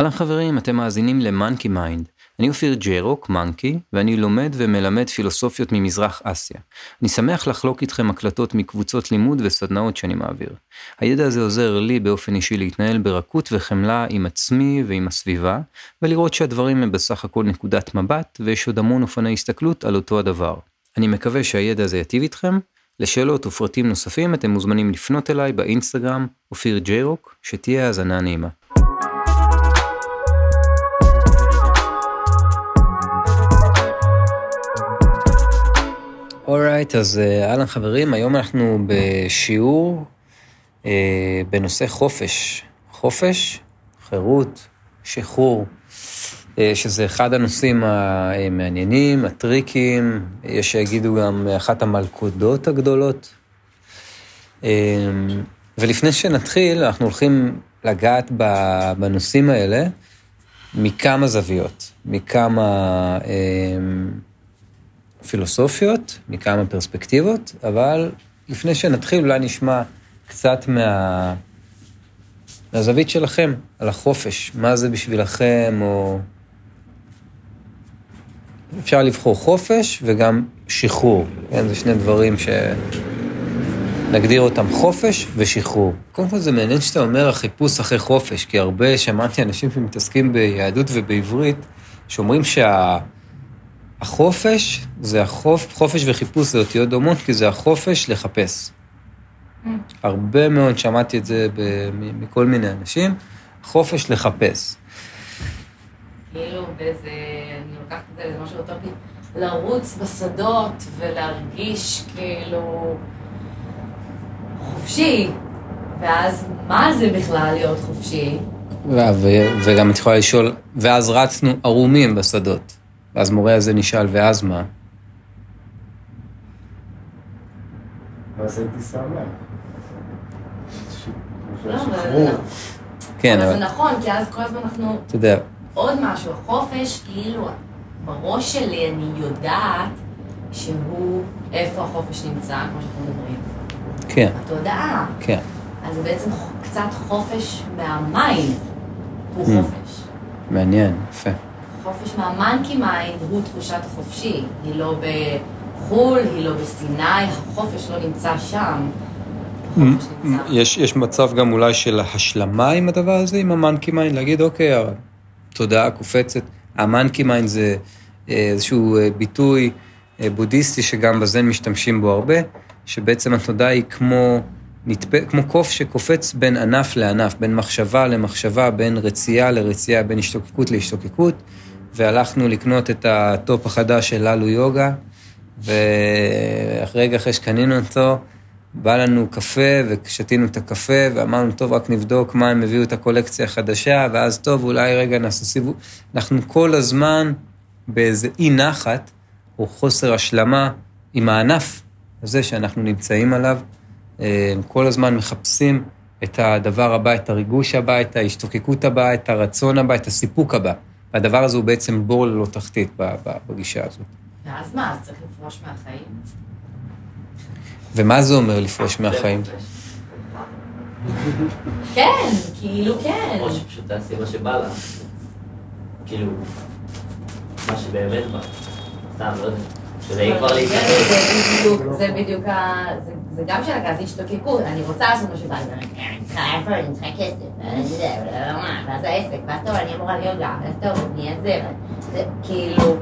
אהלן חברים, אתם מאזינים ל-Monkey Mind. אני אופיר ג'רוק, monkey, ואני לומד ומלמד פילוסופיות ממזרח אסיה. אני שמח לחלוק איתכם הקלטות מקבוצות לימוד וסדנאות שאני מעביר. הידע הזה עוזר לי באופן אישי להתנהל ברכות וחמלה עם עצמי ועם הסביבה, ולראות שהדברים הם בסך הכל נקודת מבט, ויש עוד המון אופני הסתכלות על אותו הדבר. אני מקווה שהידע הזה יטיב איתכם. לשאלות ופרטים נוספים אתם מוזמנים לפנות אליי באינסטגרם, אופיר ג'רוק, שתהיה האזנה נעימה. אורייט, אז אה, אהלן חברים, היום אנחנו בשיעור אה, בנושא חופש. חופש, חירות, שחרור, אה, שזה אחד הנושאים המעניינים, הטריקים, יש שיגידו גם אחת המלכודות הגדולות. אה, ולפני שנתחיל, אנחנו הולכים לגעת בנושאים האלה מכמה זוויות, מכמה... אה, פילוסופיות, מכמה פרספקטיבות, אבל לפני שנתחיל אולי נשמע קצת מה... מהזווית שלכם, על החופש, מה זה בשבילכם, או... אפשר לבחור חופש וגם שחרור, כן? זה שני דברים שנגדיר אותם חופש ושחרור. קודם כל זה מעניין שאתה אומר החיפוש אחרי חופש, כי הרבה שמעתי אנשים שמתעסקים ביהדות ובעברית, שאומרים שה... החופש זה החופ... חופש וחיפוש זה אותיות דומות, כי זה החופש לחפש. Mm. הרבה מאוד שמעתי את זה ב... מכל מיני אנשים, חופש לחפש. כאילו, באיזה, אני לוקחת את זה לאיזה משהו יותר פי, לרוץ בשדות ולהרגיש כאילו חופשי, ואז מה זה בכלל להיות חופשי? ו- וגם את יכולה לשאול, ואז רצנו ערומים בשדות. ואז מורה הזה נשאל, ואז מה? ואז הייתי שמח. לא, כן, אבל... זה נכון, כי אז כל הזמן אנחנו... אתה יודע. עוד משהו, החופש, כאילו, בראש שלי אני יודעת שהוא, איפה החופש נמצא, כמו שאנחנו מדברים. כן. התודעה. כן. אז זה בעצם קצת חופש מה mind, הוא Mm. חופש. מעניין, יפה. חופש מה monkey mind הוא תחושת החופשי. היא לא בחו"ל, היא לא בסיני, החופש לא נמצא שם. החופש נמצא. יש, יש מצב גם אולי של השלמה עם הדבר הזה, עם ה monkey mind, להגיד, אוקיי, התודעה קופצת. ה monkey mind זה אה, איזשהו אה, ביטוי אה, בודהיסטי שגם בזן משתמשים בו הרבה, שבעצם התודעה היא כמו, נתפ... כמו קוף שקופץ בין ענף לענף, בין מחשבה למחשבה, בין רצייה לרצייה, בין השתוקקות להשתוקקות, והלכנו לקנות את הטופ החדש של Alo Yoga, ורגע אחרי שקנינו אותו, בא לנו קפה, ושתינו את הקפה, ואמרנו, טוב, רק נבדוק מה הם הביאו את הקולקציה החדשה, ואז טוב, אולי רגע נעשה סיבוב. אנחנו כל הזמן באיזה אי נחת, או חוסר השלמה עם הענף הזה שאנחנו נמצאים עליו. אה, כל הזמן מחפשים את הדבר הבא, את הריגוש הבא, את ההשתוקקות הבאה, את הרצון הבא, את הסיפוק הבא. והדבר הזה הוא בעצם בור ללא תחתית בגישה הזאת. ואז מה, אז צריך לפרוש מהחיים? ומה זה אומר לפרוש מהחיים? כן, כאילו כן. או שפשוט תעשי מה שבא לך. כאילו, מה שבאמת בא. סתם, לא יודע. שזה כבר זה. בדיוק, זה בדיוק גם של הגז השתוקקות, אני רוצה לעשות ואני "אה, אני צריכה איפה, אני צריכה כסף, מה, ואז העסק, ואז טוב, אני אמורה להיות גם, ואז טוב, אני זה כאילו...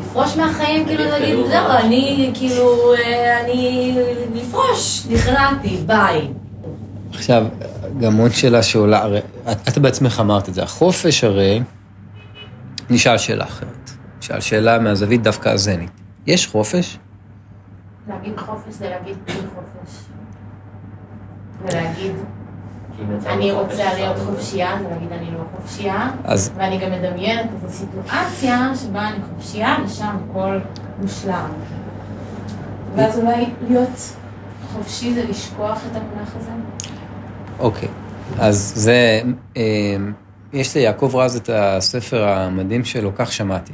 לפרוש מהחיים, כאילו להגיד, זהו, ממש. אני, כאילו, אה, אני... לפרוש, נכנעתי, ביי. עכשיו, גם עוד שאלה שעולה, הרי את, את בעצמך אמרת את זה, החופש הרי, נשאל שאלה אחרת. נשאל שאלה מהזווית דווקא הזנית. יש חופש? להגיד חופש זה להגיד בלי חופש. ולהגיד, יצא אני לו רוצה להיות אז- חופשייה, זה להגיד אני לא חופשייה. אז ואני גם מדמיינת איזו סיטואציה שבה אני חופשייה ושם הכל מושלם. ואז אולי להיות חופשי זה לשכוח את המונח הזה? אוקיי. אז זה, אה, יש ליעקב רז את הספר המדהים שלו, כך שמעתי.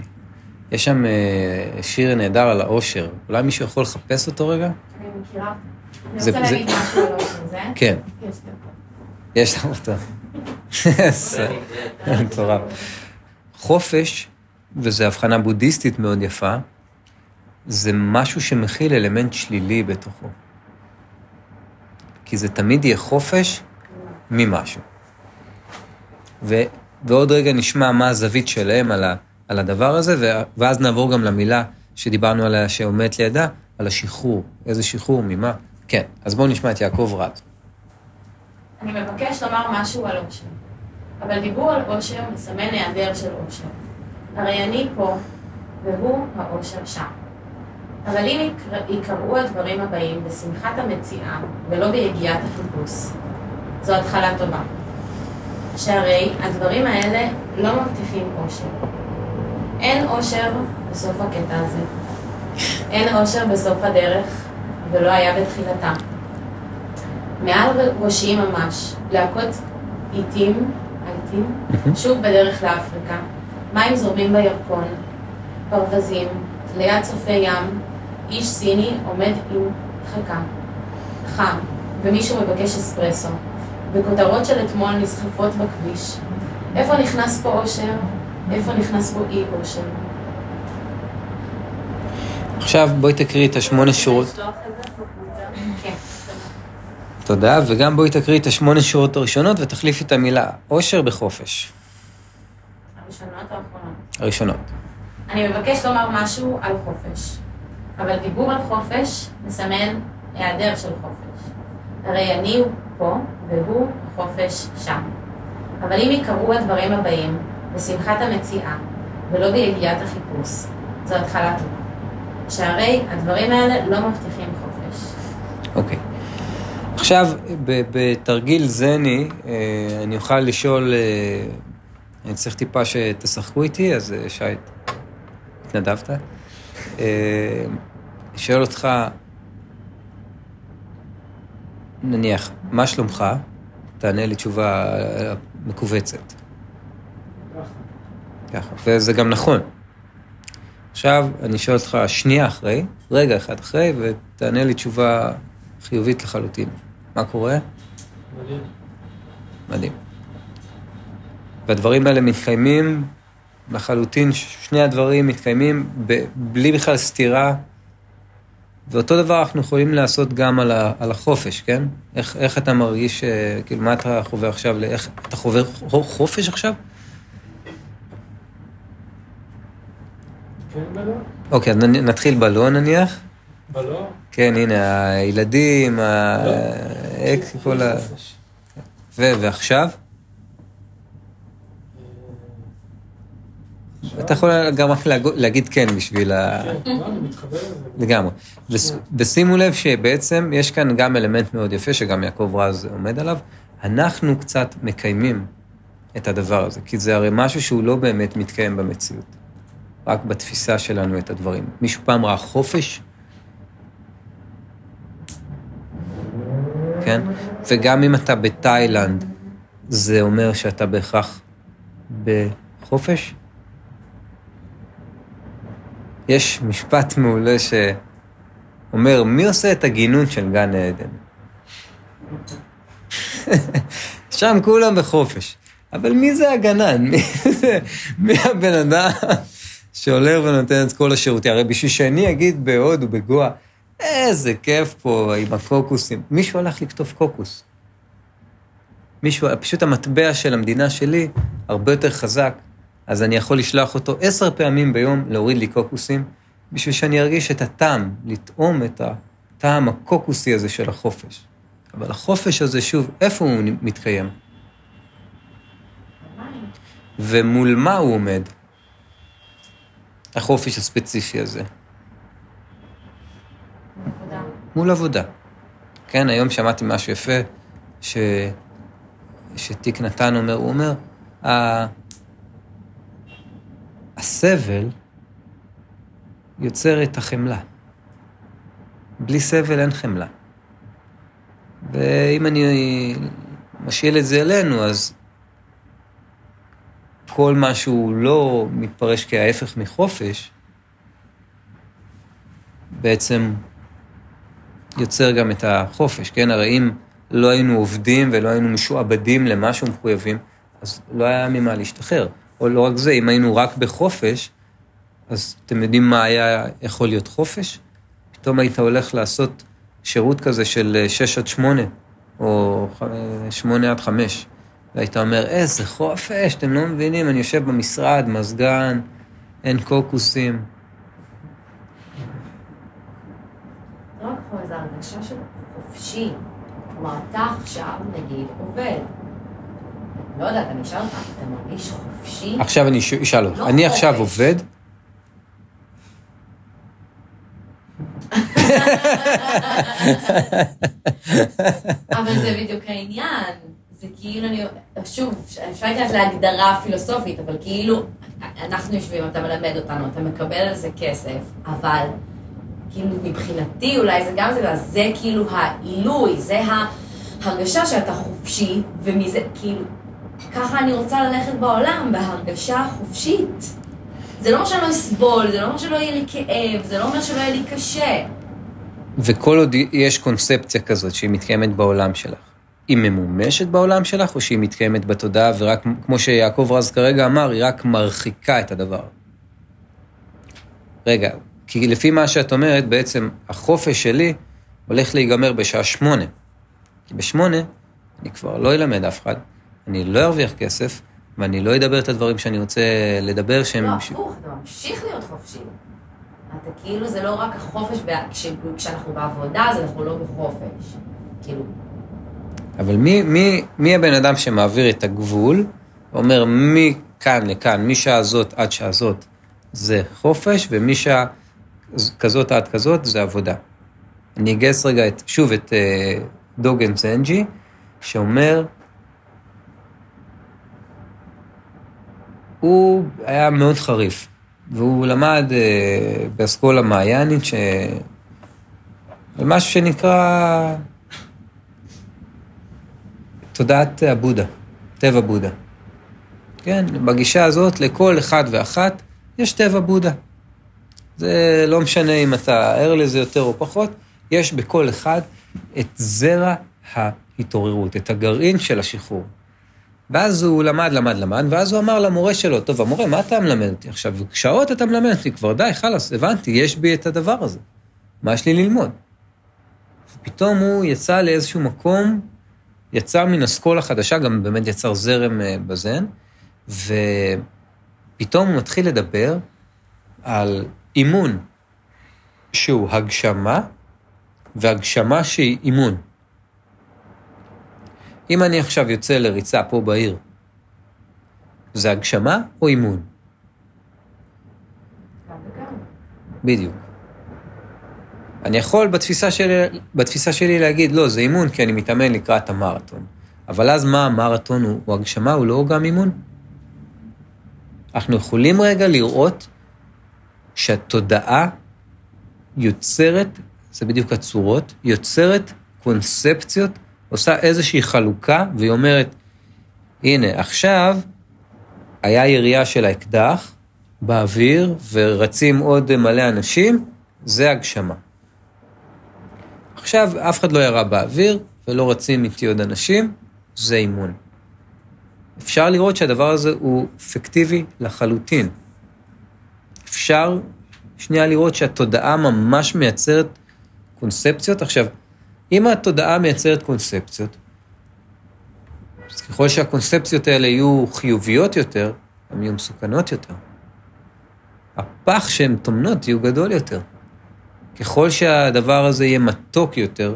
יש שם אה, שיר נהדר על האושר. אולי מישהו יכול לחפש אותו רגע? אני מכירה. אני רוצה להגיד משהו על האושר הזה. כן, יש לי אותו. יש לך אותו. מטורף. חופש, וזו הבחנה בודהיסטית מאוד יפה, זה משהו שמכיל אלמנט שלילי בתוכו. כי זה תמיד יהיה חופש ממשהו. ו, ועוד רגע נשמע מה הזווית שלהם על, ה, על הדבר הזה, ואז נעבור גם למילה שדיברנו עליה שעומדת לידה, על השחרור. איזה שחרור, ממה? כן, אז בואו נשמע את יעקב רז. אני מבקש לומר משהו על אושר. אבל דיבור על אושר מסמן היעדר של אושר. הרי אני פה, והוא האושר שם. אבל אם יקר- יקראו הדברים הבאים בשמחת המציאה, ולא ביגיעת החיפוש, זו התחלה טובה. שהרי הדברים האלה לא מבטיחים אושר. אין אושר בסוף הקטע הזה. אין אושר בסוף הדרך, ולא היה בתחילתה. מעל ראשי ממש, להקות עיתים, העיתים, שוב בדרך לאפריקה, מים זורמים בירקון, ברווזים, ליד צופי ים, איש סיני עומד עם חכה, חם, ומישהו מבקש אספרסו, וכותרות של אתמול נסחפות בכביש. איפה נכנס פה אושר? איפה נכנס פה אי אושר? עכשיו בואי תקריא את השמונה שורות. תודה, וגם בואי תקריא את השמונה שורות הראשונות ותחליפי את המילה אושר בחופש. הראשונות האחרונות. הראשונות. אני מבקש לומר משהו על חופש, אבל דיבור על חופש מסמן היעדר של חופש. הרי אני הוא פה, והוא החופש שם. אבל אם יקראו הדברים הבאים בשמחת המציאה, ולא ביגיעת החיפוש, זו התחלה טובה. שהרי הדברים האלה לא מבטיחים חופש. אוקיי. עכשיו, ב- בתרגיל זני, אה, אני אוכל לשאול, אה, אני צריך טיפה שתשחקו איתי, אז אה, שי, התנדבת? שואל אותך, נניח, מה שלומך? תענה לי תשובה מכווצת. ככה, וזה גם נכון. עכשיו, אני שואל אותך שנייה אחרי, רגע אחד אחרי, ותענה לי תשובה חיובית לחלוטין. מה קורה? מדהים. מדהים. והדברים האלה מתקיימים לחלוטין, שני הדברים מתקיימים ב- בלי בכלל סתירה, ואותו דבר אנחנו יכולים לעשות גם על, ה, על החופש, כן? איך, איך אתה מרגיש, אה, כאילו, מה אתה חווה עכשיו, איך, אתה חווה חופש עכשיו? כן בלא? אוקיי, אז נתחיל בלא נניח. בלא? כן, הנה, הילדים, האקס, כל ה... ו- ועכשיו? עכשיו? אתה יכול גם רק להג- להגיד כן בשביל ה... כן, לא, לזה. לגמרי. ושימו לב שבעצם יש כאן גם אלמנט מאוד יפה, שגם יעקב רז עומד עליו. אנחנו קצת מקיימים את הדבר הזה, כי זה הרי משהו שהוא לא באמת מתקיים במציאות, רק בתפיסה שלנו את הדברים. מישהו פעם ראה חופש? כן? וגם אם אתה בתאילנד, זה אומר שאתה בהכרח בחופש? יש משפט מעולה שאומר, מי עושה את הגינון של גן העדן? שם כולם בחופש. אבל מי זה הגנן? מי, זה, מי הבן אדם שהולך ונותן את כל השירותים? הרי בשביל שאני אגיד בהודו, בגואה, איזה כיף פה עם הקוקוסים. מישהו הלך לכתוב קוקוס. מישהו, פשוט המטבע של המדינה שלי הרבה יותר חזק, אז אני יכול לשלוח אותו עשר פעמים ביום להוריד לי קוקוסים, בשביל שאני ארגיש את הטעם, לטעום את הטעם הקוקוסי הזה של החופש. אבל החופש הזה, שוב, איפה הוא מתקיים? ומול מה הוא עומד? החופש הספציפי הזה. מול עבודה. כן, היום שמעתי משהו יפה, ש... שתיק נתן אומר, הוא אומר, ה... הסבל יוצר את החמלה. בלי סבל אין חמלה. ואם אני משאיל את זה אלינו, אז כל מה שהוא לא מתפרש כההפך מחופש, בעצם יוצר גם את החופש, כן? הרי אם לא היינו עובדים ולא היינו משועבדים למשהו מחויבים, אז לא היה ממה להשתחרר. או לא רק זה, אם היינו רק בחופש, אז אתם יודעים מה היה יכול להיות חופש? פתאום היית הולך לעשות שירות כזה של 6 עד 8, או 8 עד 5. והיית אומר, איזה חופש, אתם לא מבינים, אני יושב במשרד, מזגן, אין קוקוסים. לא רק פה איזו הרגשה של חופשי. כלומר, אתה עכשיו, נגיד, עובד. לא יודעת, אני אשאל אותך, אתה מרגיש חופשי? עכשיו אני אשאל אותך, לא אני עכשיו. עובד, אבל זה בדיוק העניין. זה כאילו, אני, שוב, אפשר להיכנס להגדרה פילוסופית, אבל כאילו, אנחנו יושבים, אתה מלמד אותנו, אתה מקבל על זה כסף, אבל כאילו מבחינתי אולי זה גם זה, זה כאילו העילוי, זה ההרגשה שאתה חופשי, ומזה, כאילו, ככה אני רוצה ללכת בעולם, בהרגשה חופשית. זה לא אומר שאני לא אסבול, זה לא אומר שלא יהיה לי כאב, זה לא אומר שלא יהיה לי קשה. וכל עוד יש קונספציה כזאת שהיא מתקיימת בעולם שלך, היא ממומשת בעולם שלך, או שהיא מתקיימת בתודעה, ורק, כמו שיעקב רז כרגע אמר, היא רק מרחיקה את הדבר. רגע, כי לפי מה שאת אומרת, בעצם החופש שלי הולך להיגמר בשעה שמונה. כי בשמונה אני כבר לא אלמד אף אחד, אני לא ארוויח כסף, ואני לא אדבר את הדברים שאני רוצה לדבר שהם... לא, הפוך, אתה ממשיך להיות חופשי. אתה כאילו, זה לא רק החופש, כש- כשאנחנו בעבודה, אז אנחנו לא בחופש. כאילו, אבל מי, מי, מי הבן אדם שמעביר את הגבול, ואומר מכאן לכאן, משעה זאת עד שעה זאת זה חופש, ומשעה כזאת עד כזאת זה עבודה. אני אגייס רגע את, שוב את אה, דוגן זנג'י, שאומר, הוא היה מאוד חריף, והוא למד אה, באסכולה מעיינית, ש... משהו שנקרא תודעת הבודה, טבע בודה. כן, בגישה הזאת, לכל אחד ואחת יש טבע בודה. זה לא משנה אם אתה ער לזה יותר או פחות, יש בכל אחד את זרע ההתעוררות, את הגרעין של השחרור. ואז הוא למד, למד, למד, ואז הוא אמר למורה שלו, טוב, המורה, מה אתה מלמד אותי עכשיו? שעות אתה מלמד אותי, כבר די, חלאס, הבנתי, יש בי את הדבר הזה. מה יש לי ללמוד? ופתאום הוא יצא לאיזשהו מקום יצר מן אסכולה חדשה, גם באמת יצר זרם אה, בזן, ופתאום הוא מתחיל לדבר על אימון שהוא הגשמה, והגשמה שהיא אימון. אם אני עכשיו יוצא לריצה פה בעיר, זה הגשמה או אימון? בדיוק. אני יכול בתפיסה שלי, בתפיסה שלי להגיד, לא, זה אימון כי אני מתאמן לקראת המרתון. אבל אז מה המרתון הוא, הוא הגשמה, הוא לא גם אימון? אנחנו יכולים רגע לראות שהתודעה יוצרת, זה בדיוק הצורות, יוצרת קונספציות, עושה איזושהי חלוקה, והיא אומרת, הנה, עכשיו היה ירייה של האקדח באוויר, ורצים עוד מלא אנשים, זה הגשמה. עכשיו, אף אחד לא ירה באוויר, ולא רצים איתי עוד אנשים, זה אימון. אפשר לראות שהדבר הזה הוא פיקטיבי לחלוטין. אפשר שנייה לראות שהתודעה ממש מייצרת קונספציות. עכשיו, אם התודעה מייצרת קונספציות, אז ככל שהקונספציות האלה יהיו חיוביות יותר, הן יהיו מסוכנות יותר. הפח שהן טומנות יהיו גדול יותר. ככל שהדבר הזה יהיה מתוק יותר,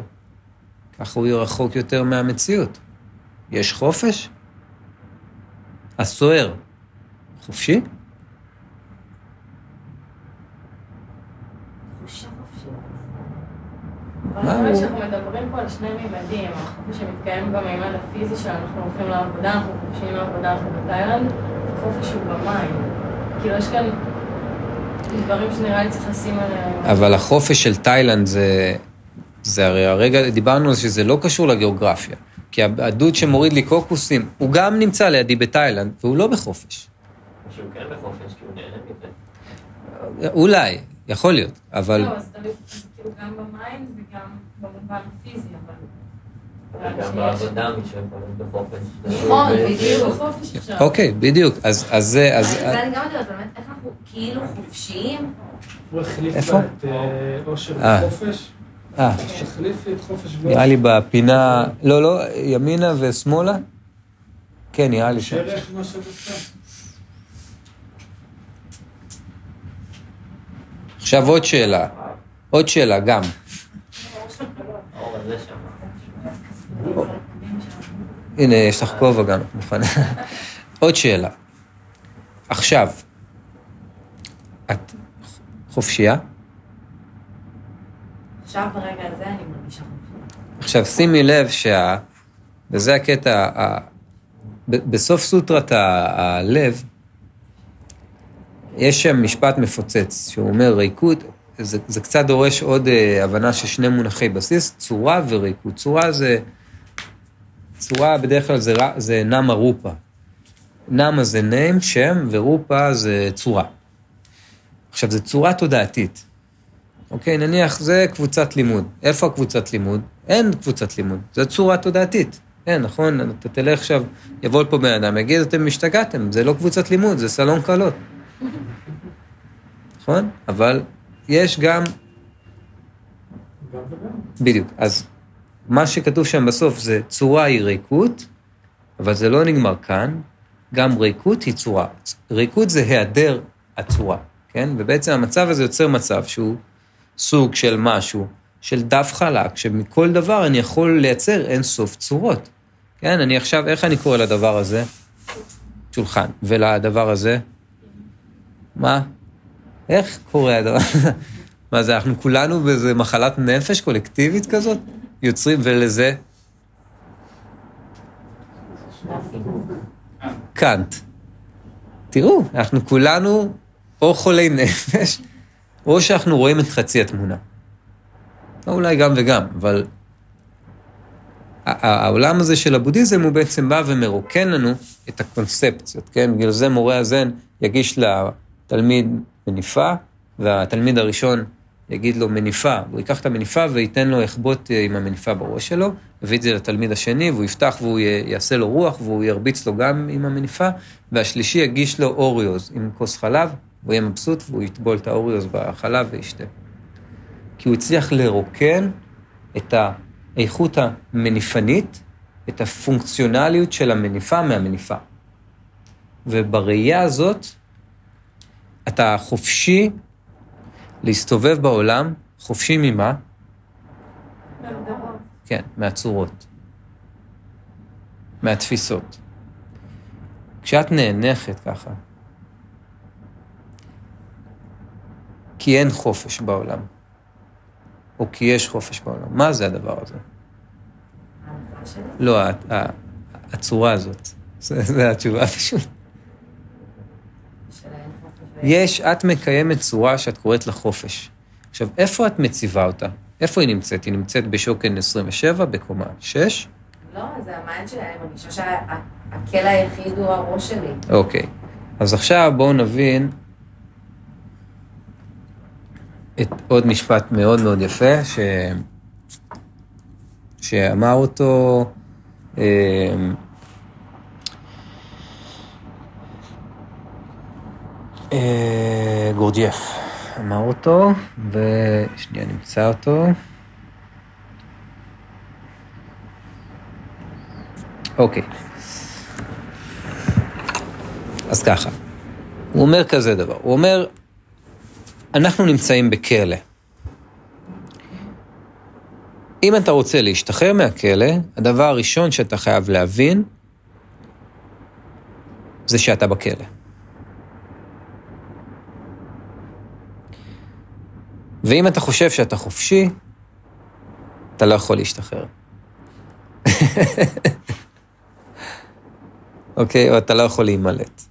ככה הוא יהיה רחוק יותר מהמציאות. יש חופש? הסוער, חופשי? מה לי הוא- שאנחנו מדברים פה על שני מימדים, החופש שמתקיים במימד הפיזי שאנחנו הולכים לעבודה, אנחנו חופשיים לעבודה, אנחנו בתאילנד, החופש הוא במים. כאילו יש כאן דברים שנראה לי צריך לשים עליהם. אבל החופש של תאילנד זה... זה הרי הרגע, דיברנו על זה שזה לא קשור לגיאוגרפיה. כי הדוד שמוריד לי קוקוסים, הוא גם נמצא לידי בתאילנד, והוא לא בחופש. שהוא כן בחופש, כי הוא נהנה מזה. אולי, יכול להיות, אבל... לא, אז תלוי, כאילו גם במים וגם במובן הפיזי, אבל... בעבודה מי בחופש. נכון, בדיוק. אוקיי, בדיוק. אז אז זה, אז... זה אני גם יודעת, באמת, איך אנחנו כאילו חופשיים? הוא החליף את אה, אושר אה. בחופש. אה, החליף לי את חופש באושר. נראה לי בפינה... לא, לא, ימינה ושמאלה? כן, נראה לי ש... שרש מה. עכשיו עוד שאלה. עוד שאלה, גם. האור הזה שם. הנה, יש לך כובע גם, מוכנה. עוד שאלה. עכשיו, את חופשייה? עכשיו ברגע הזה אני מרגישה. עכשיו, שימי לב שה... וזה הקטע, ה... ב- בסוף סוטרת ה- הלב, יש שם משפט מפוצץ, שהוא אומר ריקוד, זה, זה קצת דורש עוד אה, הבנה של שני מונחי בסיס, צורה וריקוד. צורה זה, צורה בדרך כלל זה, זה נמה רופה. נמה זה name, שם, ורופה זה צורה. עכשיו, זו צורה תודעתית. אוקיי, נניח זה קבוצת לימוד. איפה הקבוצת לימוד? אין קבוצת לימוד, זו צורה תודעתית. אין, נכון? אתה תלך עכשיו, יבוא לפה בן אדם, יגיד, אתם השתגעתם, זה לא קבוצת לימוד, זה סלון קלות. נכון? אבל יש גם. בדיוק, אז מה שכתוב שם בסוף זה צורה היא ריקות, אבל זה לא נגמר כאן, גם ריקות היא צורה. ריקות זה היעדר הצורה, כן? ובעצם המצב הזה יוצר מצב שהוא סוג של משהו, של דף חלק, שמכל דבר אני יכול לייצר אין סוף צורות. כן, אני עכשיו, איך אני קורא לדבר הזה? שולחן. ולדבר הזה? מה? איך קורה הדבר הזה? מה זה, אנחנו כולנו באיזה מחלת נפש קולקטיבית כזאת? יוצרים, ולזה? קאנט. תראו, אנחנו כולנו או חולי נפש, או שאנחנו רואים את חצי התמונה. או אולי גם וגם, אבל העולם הזה של הבודהיזם הוא בעצם בא ומרוקן לנו את הקונספציות, כן? בגלל זה מורה הזן יגיש לתלמיד מניפה, והתלמיד הראשון יגיד לו מניפה, הוא ייקח את המניפה וייתן לו לחבוט אה, עם המניפה בראש שלו, יביא את זה לתלמיד השני, והוא יפתח והוא יעשה לו רוח, והוא ירביץ לו גם עם המניפה, והשלישי יגיש לו אוריוז עם כוס חלב, והוא יהיה מבסוט והוא יטבול את האוריוז בחלב וישתה. כי הוא הצליח לרוקן את האיכות המניפנית, את הפונקציונליות של המניפה מהמניפה. ובראייה הזאת, אתה חופשי להסתובב בעולם, חופשי ממה? כן, מהצורות. מהתפיסות. כשאת נאנחת ככה, כי אין חופש בעולם, או כי יש חופש בעולם, מה זה הדבר הזה? לא, הצורה הזאת. זה התשובה פשוט. של האין חופש ו- יש, את מקיימת צורה שאת קוראת לה חופש. עכשיו, איפה את מציבה אותה? איפה היא נמצאת? היא נמצאת בשוקן 27, בקומה 6? לא, זה ה mind שלי, אני מרגישה שהכלא היחיד הוא הראש שלי. אוקיי. אז עכשיו בואו נבין את עוד משפט מאוד מאוד יפה, ש... שאמר אותו אה, גורדייף. אמר אותו, ושנייה נמצא אותו. אוקיי. אז ככה, הוא אומר כזה דבר, הוא אומר, אנחנו נמצאים בכלא. אם אתה רוצה להשתחרר מהכלא, הדבר הראשון שאתה חייב להבין זה שאתה בכלא. ואם אתה חושב שאתה חופשי, אתה לא יכול להשתחרר. אוקיי? או אתה לא יכול להימלט.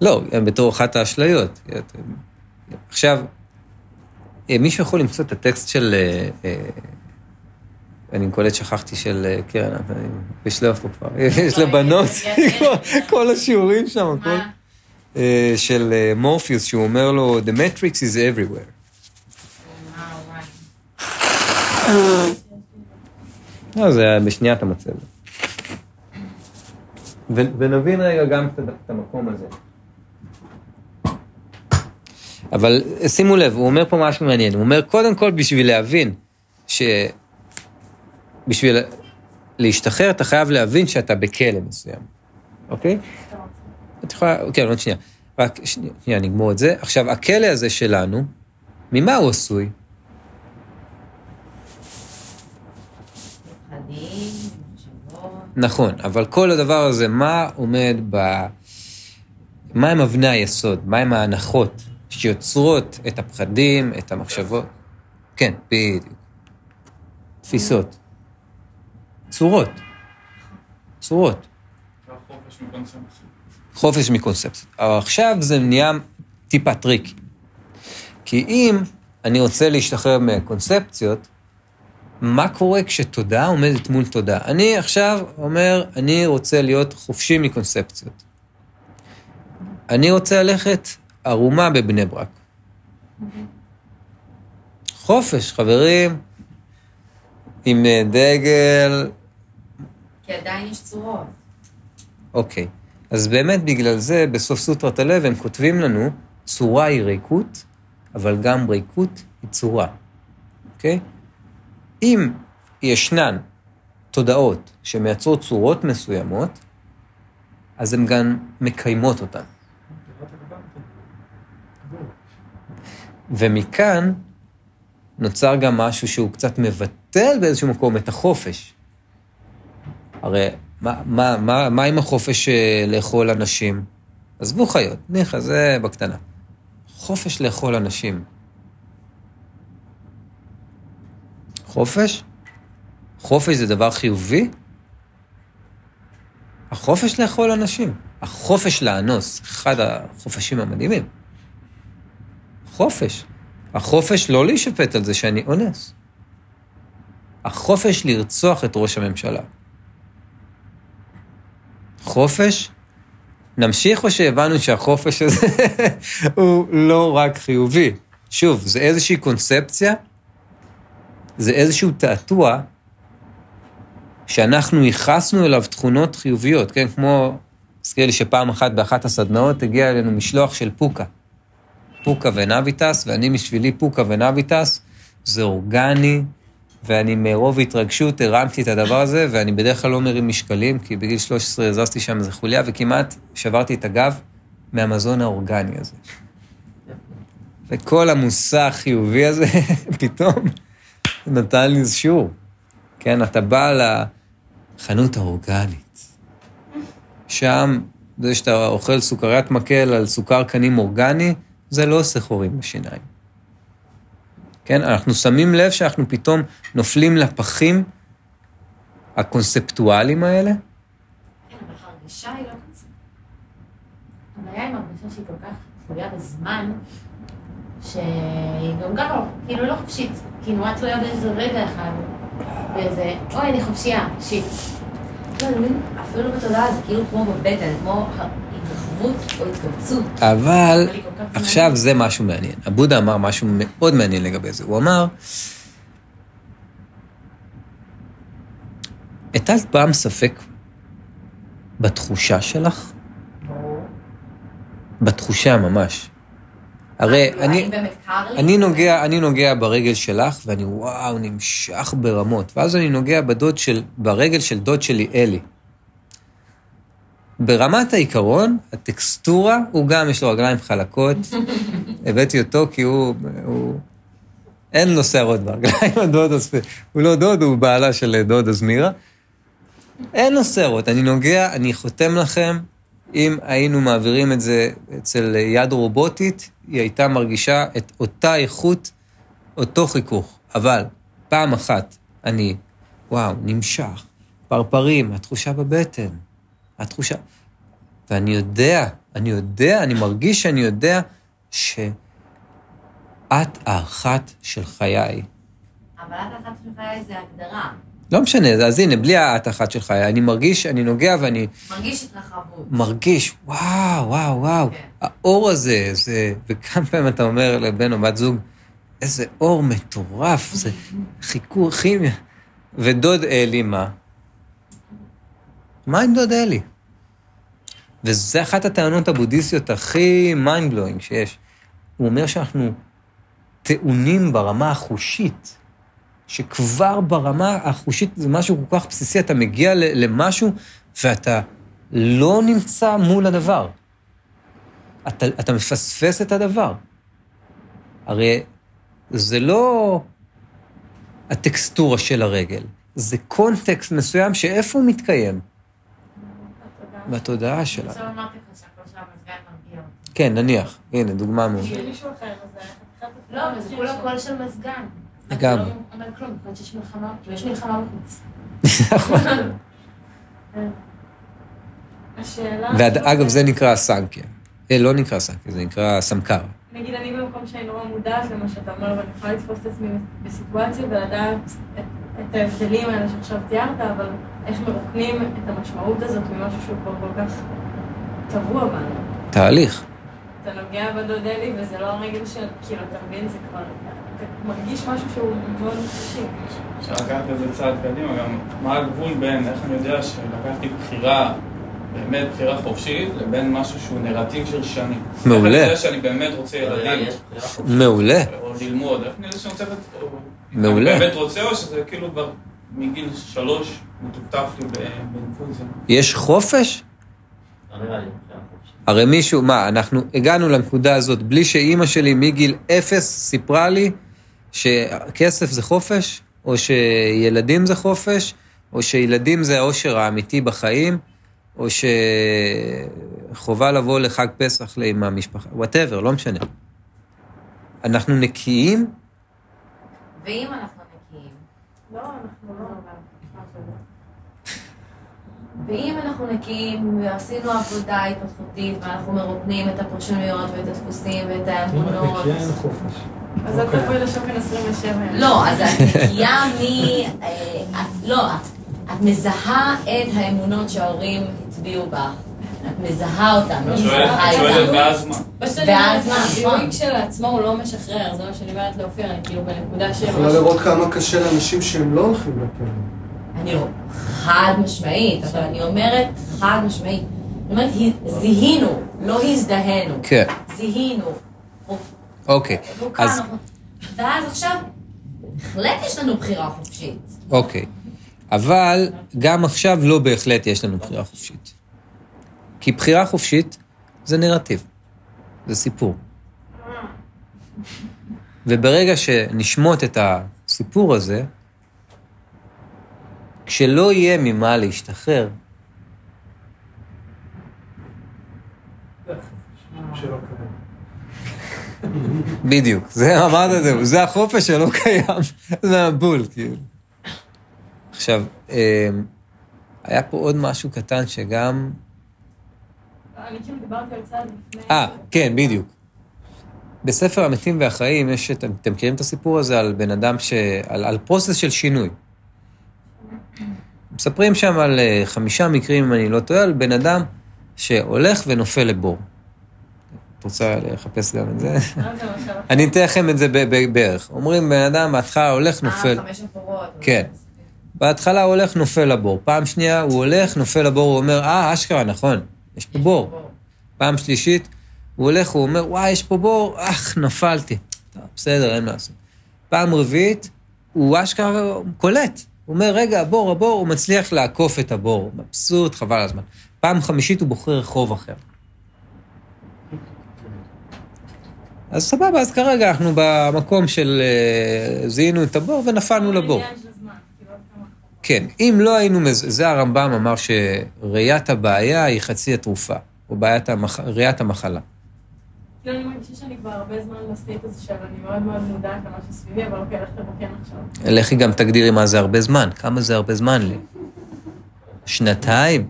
לא, בתור אחת האשליות. עכשיו, אה, מישהו יכול למצוא את הטקסט של... אה, אה, אני קולט שכחתי של קרן, אני בשלב פה כבר. יש לה בנות, כל השיעורים שם, הכל. אה, של אה, מורפיוס, שהוא אומר לו, The Matrix is everywhere. לא, זה בשנייה אתה מוצא את זה. ונבין רגע גם את המקום הזה. אבל שימו לב, הוא אומר פה משהו מעניין. הוא אומר, קודם כל, בשביל להבין ש... בשביל להשתחרר, אתה חייב להבין שאתה בכלא מסוים, אוקיי? את יכולה, כן, עוד שנייה. רק שנייה, נגמור את זה. עכשיו, הכלא הזה שלנו, ממה הוא עשוי? נכון, אבל כל הדבר הזה, מה עומד ב... מה הם אבני היסוד? מה הם ההנחות שיוצרות את הפחדים, את המחשבות? כן, בדיוק. תפיסות. צורות. צורות. חופש מקונספציה. אבל עכשיו זה נהיה טיפה טריקי. כי אם אני רוצה להשתחרר מקונספציות, מה קורה כשתודעה עומדת מול תודעה? אני עכשיו אומר, אני רוצה להיות חופשי מקונספציות. אני רוצה ללכת ערומה בבני ברק. חופש, חברים, עם אה, דגל, כי עדיין יש צורות. אוקיי. אז באמת בגלל זה, בסוף סוטרת הלב הם כותבים לנו, צורה היא ריקות, אבל גם ריקות היא צורה, אוקיי? אם ישנן תודעות שמייצרות צורות מסוימות, אז הן גם מקיימות אותן. ומכאן נוצר גם משהו שהוא קצת מבטל באיזשהו מקום את החופש. הרי מה, מה, מה, מה עם החופש אה, לאכול אנשים? עזבו חיות, ניחא, זה בקטנה. חופש לאכול אנשים. חופש? חופש זה דבר חיובי? החופש לאכול אנשים. החופש לאנוס, אחד החופשים המדהימים. חופש. החופש לא להישפט על זה שאני אונס. החופש לרצוח את ראש הממשלה. חופש? נמשיך או שהבנו שהחופש הזה הוא לא רק חיובי? שוב, זה איזושהי קונספציה, זה איזשהו תעתוע שאנחנו ייחסנו אליו תכונות חיוביות, כן? כמו, הזכיר לי שפעם אחת באחת הסדנאות הגיע אלינו משלוח של פוקה. פוקה ונביטס, ואני בשבילי פוקה ונביטס, זה אורגני, ואני מרוב התרגשות הרמתי את הדבר הזה, ואני בדרך כלל לא מרים משקלים, כי בגיל 13 הזזתי שם איזה חוליה, וכמעט שברתי את הגב מהמזון האורגני הזה. וכל המושא החיובי הזה, פתאום נתן לי איזה שיעור. כן, אתה בא לחנות האורגנית. שם, זה שאתה אוכל סוכריית מקל על סוכר קנים אורגני, זה לא עושה חורים בשיניים. כן, אנחנו שמים לב שאנחנו פתאום נופלים לפחים הקונספטואליים האלה, כן, אבל ההרגשה היא לא כזאת. הבעיה עם הרגשה שהיא כל כך תלויה בזמן, שהיא גם גם לא, כאילו לא חופשית, כי היא נורא תלויה באיזה רגע אחד, באיזה, אוי, אני חופשייה, שיט. לא, אני מבין, אפילו בתודעה זה כאילו כמו בבטן, כמו התרחבות או התכווצות. אבל עכשיו זה משהו מעניין. הבודה אמר משהו מאוד מעניין לגבי זה. הוא אמר, הטלת פעם ספק בתחושה שלך? בתחושה ממש. הרי כאילו, אני... אני נוגע, אני נוגע ברגל שלך, ואני וואו, נמשך ברמות. ואז אני נוגע בדוד של, ברגל של דוד שלי, אלי. ברמת העיקרון, הטקסטורה, הוא גם, יש לו רגליים חלקות. הבאתי אותו כי הוא, הוא... אין לו שערות ברגליים, הדוד הספ... הוא לא דוד, הוא בעלה של דוד הזמירה. אין לו שערות. אני נוגע, אני חותם לכם, אם היינו מעבירים את זה אצל יד רובוטית, היא הייתה מרגישה את אותה איכות, אותו חיכוך. אבל פעם אחת אני, וואו, נמשך, פרפרים, התחושה בבטן, התחושה... ואני יודע, אני יודע, אני מרגיש שאני יודע שאת האחת של חיי. אבל את אחת שלך זה הגדרה. לא משנה, אז הנה, בלי האת האחת של חיי, אני מרגיש, אני נוגע ואני מרגיש התרחבות. מרגיש, וואו, וואו, וואו, כן. האור הזה, זה... וכמה פעמים אתה אומר לבן או בת זוג, איזה אור מטורף, זה חיכוך, כימיה. ודוד אלי, מה? מה עם דוד אלי? וזה אחת הטענות הבודהיסטיות הכי mind blowing שיש. הוא אומר שאנחנו טעונים ברמה החושית, שכבר ברמה החושית זה משהו כל כך בסיסי, אתה מגיע למשהו ואתה לא נמצא מול הדבר. אתה, אתה מפספס את הדבר. הרי זה לא הטקסטורה של הרגל, זה קונטקסט מסוים שאיפה הוא מתקיים? בתודעה שלנו. עכשיו אמרתי לך שהקול של המזגן מרגיע אותי. כן, נניח. הנה, דוגמה מעולה. בשביל מישהו אחר, אז זה. לא, אבל זה כולה קול של מזגן. לגמרי. זה לא אומר כלום, להיות שיש מלחמה, יש מלחמה בחוץ. נכון. השאלה... ואגב, זה נקרא סנקיה. אה, לא נקרא סנקיה, זה נקרא סמקר. נגיד, אני במקום שאני נורא מודעת למה שאתה אומר, ואני יכולה לתפוס את עצמי בסיטואציה ולדעת את, את ההבדלים האלה שעכשיו תיארת, אבל איך מרוקנים את המשמעות הזאת ממשהו שהוא כבר כל כך טבוע בנו. תהליך. אתה נוגע בדודלי וזה לא הרגל של, כאילו, אתה מבין, זה כבר... אתה מרגיש משהו שהוא מאוד קשי. אפשר לקחת את זה צעד קדימה, גם מה הגבול בין איך אני יודע שלקחתי בחירה, באמת בחירה חופשית, לבין משהו שהוא נרטיב של שנים. מעולה. איך אני שאני באמת רוצה ילדים. מעולה. או ללמוד, איך אני יודע שאני רוצה... את- או- מעולה. אני באמת רוצה, או שזה כאילו כבר מגיל שלוש מטופטף לי ב- באינפוזיה. יש חופש? לא. הרי מישהו, מה, אנחנו הגענו לנקודה הזאת בלי שאימא שלי מגיל אפס סיפרה לי שכסף זה חופש, או שילדים זה חופש, או שילדים זה האושר האמיתי בחיים, או שחובה לבוא לחג פסח עם המשפחה, וואטאבר, לא משנה. אנחנו נקיים, ואם אנחנו נקיים, לא, אנחנו לא... ואם אנחנו נקיים ועשינו עבודה התפתחותית ואנחנו מרוקנים את הפרשנויות ואת הדפוסים ואת אם את האמונות. נקייה אין חופש. אז אל תבואי לשוקן 27. לא, אז את נקייה מ... אה, את- לא, את- את מזהה את האמונות שההורים הטביעו בך. את מזהה אותן, לא את שואלת- מזהה את שואלת. ואז מה? ואז מה, נכון. כשלעצמו הוא לא משחרר, זה מה שאני אומרת לאופיר, אני כאילו בנקודה של יכולה לראות כמה קשה לאנשים שהם לא הולכים לכלא. אני לא, חד משמעית, אבל אני אומרת חד משמעית. אני אומרת, הי- זיהינו, לא הזדהינו. כן, זיהינו. אוקיי. אז, ואז עכשיו, בהחלט יש לנו בחירה חופשית. אוקיי. אבל גם עכשיו לא בהחלט יש לנו בחירה חופשית. כי בחירה חופשית זה נרטיב, זה סיפור. וברגע שנשמוט את הסיפור הזה, כשלא יהיה ממה להשתחרר. בדיוק, זה אמרת את זה, זה החופש שלא קיים, זה הבול, כאילו. עכשיו, אה, היה פה עוד משהו קטן שגם... אני כאילו דיברתי על צעד לפני... אה, כן, בדיוק. בספר המתים והחיים יש, את- אתם מכירים את הסיפור הזה על בן אדם ש... על, על פרוסס של שינוי. מספרים שם על אה, חמישה מקרים, אם אני לא טועה, על בן אדם שהולך ונופל לבור. את רוצה לחפש גם את זה? אה, אני אתן לכם את זה בערך. אומרים, בן אדם בהתחלה הולך, נופל. אה, חמש הפורות. כן. בהתחלה הוא הולך, נופל לבור. פעם שנייה הוא הולך, נופל לבור, הוא אומר, אה, אשכרה, נכון, יש פה בור. פעם שלישית, הוא הולך, הוא אומר, וואי, יש פה בור, אך, נפלתי. טוב, בסדר, אין מה לעשות. פעם רביעית, הוא אשכרה קולט. הוא אומר, רגע, הבור, הבור, הוא מצליח לעקוף את הבור. מבסוט, חבל הזמן. פעם חמישית הוא בוחר רחוב אחר. אז סבבה, אז כרגע אנחנו במקום של אה, זיהינו את הבור ונפלנו לבור. עניין של זמן, כאילו עוד כמה רחובות. כן, אם לא היינו, מז... זה הרמב"ם אמר שראיית הבעיה היא חצי התרופה, או בעיית המח... ראיית המחלה. כאילו אני מרגישה שאני כבר הרבה זמן ב state הזה אני מאוד מאוד מודעת למה שסביבי, אבל אוקיי, לך תתקן עכשיו. לכי גם תגדירי מה זה הרבה זמן. כמה זה הרבה זמן לי? שנתיים?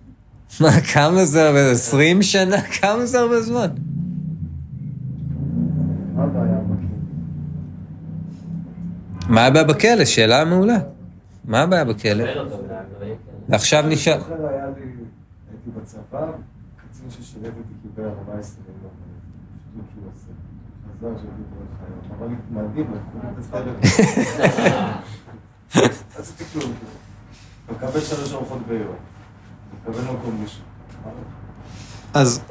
מה, כמה זה הרבה? עשרים שנה? כמה זה הרבה זמן? מה הבעיה בכלא? מה הבעיה בכלא? שאלה מעולה. מה הבעיה בכלא? ועכשיו נשאל... אני זוכר, היה לי, הייתי בצבא, קצין ששירת אותי קיבל 14 מיליון, שטות שהוא עושה. מזל שהייתי פה אבל מדהים, כלום. אתה מקבל שלוש ארוחות ביום. מקבל מקום מישהו. אז,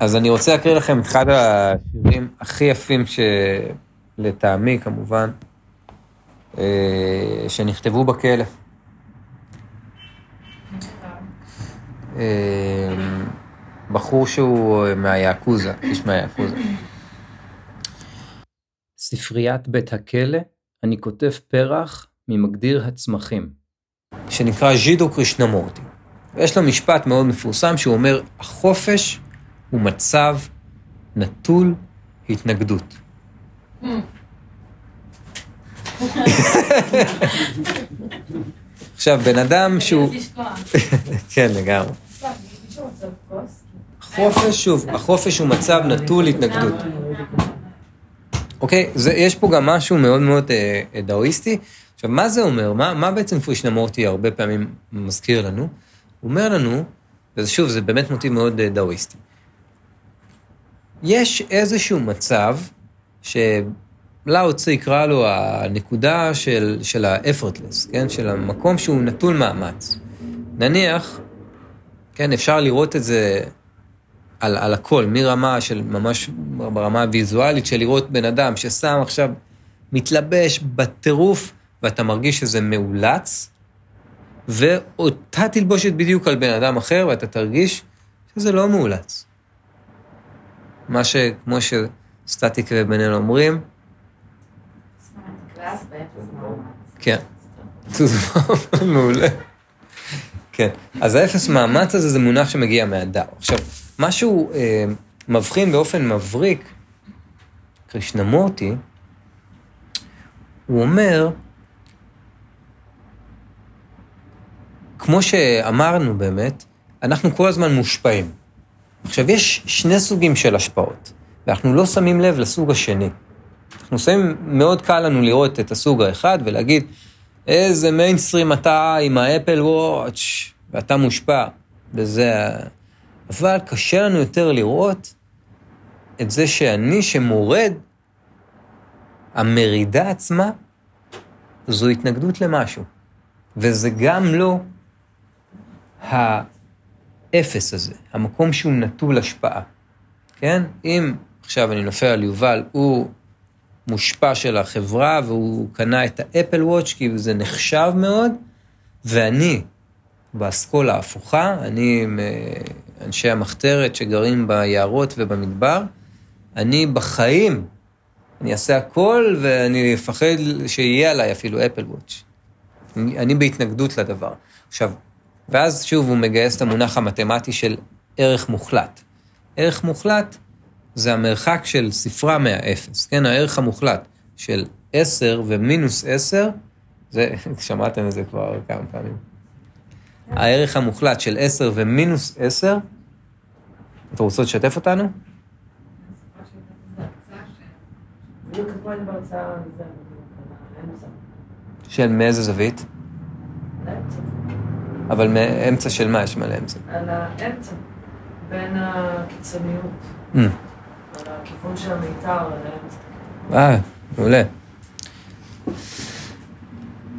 אז אני רוצה להקריא לכם את אחד השירים הכי יפים שלטעמי, כמובן, שנכתבו בכלא. אה, בחור שהוא מהיעקוזה, איש מהיעקוזה. ספריית בית הכלא, אני כותב פרח ממגדיר הצמחים, שנקרא ז'ידו קרישנמורטי. ויש לו משפט מאוד מפורסם שהוא אומר, החופש הוא מצב נטול התנגדות. עכשיו, בן אדם שהוא... כן, לגמרי. חופש, שוב, החופש הוא מצב נטול התנגדות. אוקיי? זה, יש פה גם משהו מאוד מאוד אה, אה, דאואיסטי. עכשיו, מה זה אומר? מה, מה בעצם פרישנמורטי הרבה פעמים מזכיר לנו? הוא אומר לנו, ושוב, זה באמת מוטיב מאוד אה, דאואיסטי. יש איזשהו מצב שלאו צי יקרא לו הנקודה של, של ה-effortless, כן? של המקום שהוא נטול מאמץ. נניח, כן, אפשר לראות את זה על, על הכל, מרמה של ממש ברמה הוויזואלית של לראות בן אדם ששם עכשיו, מתלבש בטירוף, ואתה מרגיש שזה מאולץ, ואותה תלבושת בדיוק על בן אדם אחר, ואתה תרגיש שזה לא מאולץ. מה ש... כמו שסטטיק ובן אל אומרים, כן. מעולה. כן. אז האפס מאמץ הזה זה מונח שמגיע מהדאו. עכשיו, משהו אה, מבחין באופן מבריק, קרישנמורטי, הוא אומר, כמו שאמרנו באמת, אנחנו כל הזמן מושפעים. עכשיו, יש שני סוגים של השפעות, ואנחנו לא שמים לב לסוג השני. אנחנו שמים, מאוד קל לנו לראות את הסוג האחד ולהגיד, איזה מיינסטרים אתה עם האפל וואץ', ואתה מושפע, וזה... אבל קשה לנו יותר לראות את זה שאני שמורד, המרידה עצמה, זו התנגדות למשהו. וזה גם לא האפס הזה, המקום שהוא נטול השפעה. כן? אם עכשיו אני נופל על יובל, הוא מושפע של החברה והוא קנה את האפל וואץ' כי זה נחשב מאוד, ואני באסכולה ההפוכה, אני עם אה, אנשי המחתרת שגרים ביערות ובמדבר, אני בחיים, אני אעשה הכל ואני אפחד שיהיה עליי אפילו אפל וואץ'. אני, אני בהתנגדות לדבר. עכשיו, ואז שוב הוא מגייס את המונח המתמטי של ערך מוחלט. ערך מוחלט זה המרחק של ספרה מהאפס, כן? הערך המוחלט של 10 ומינוס 10, זה, שמעתם את זה כבר כמה פעמים. הערך המוחלט של 10 ומינוס 10, אתם רוצות לשתף אותנו? של מאיזה זווית? אבל מאמצע של מה יש מלא אמצע? על האמצע, בין הקיצוניות. הכיוון של המיתר. אה, מעולה.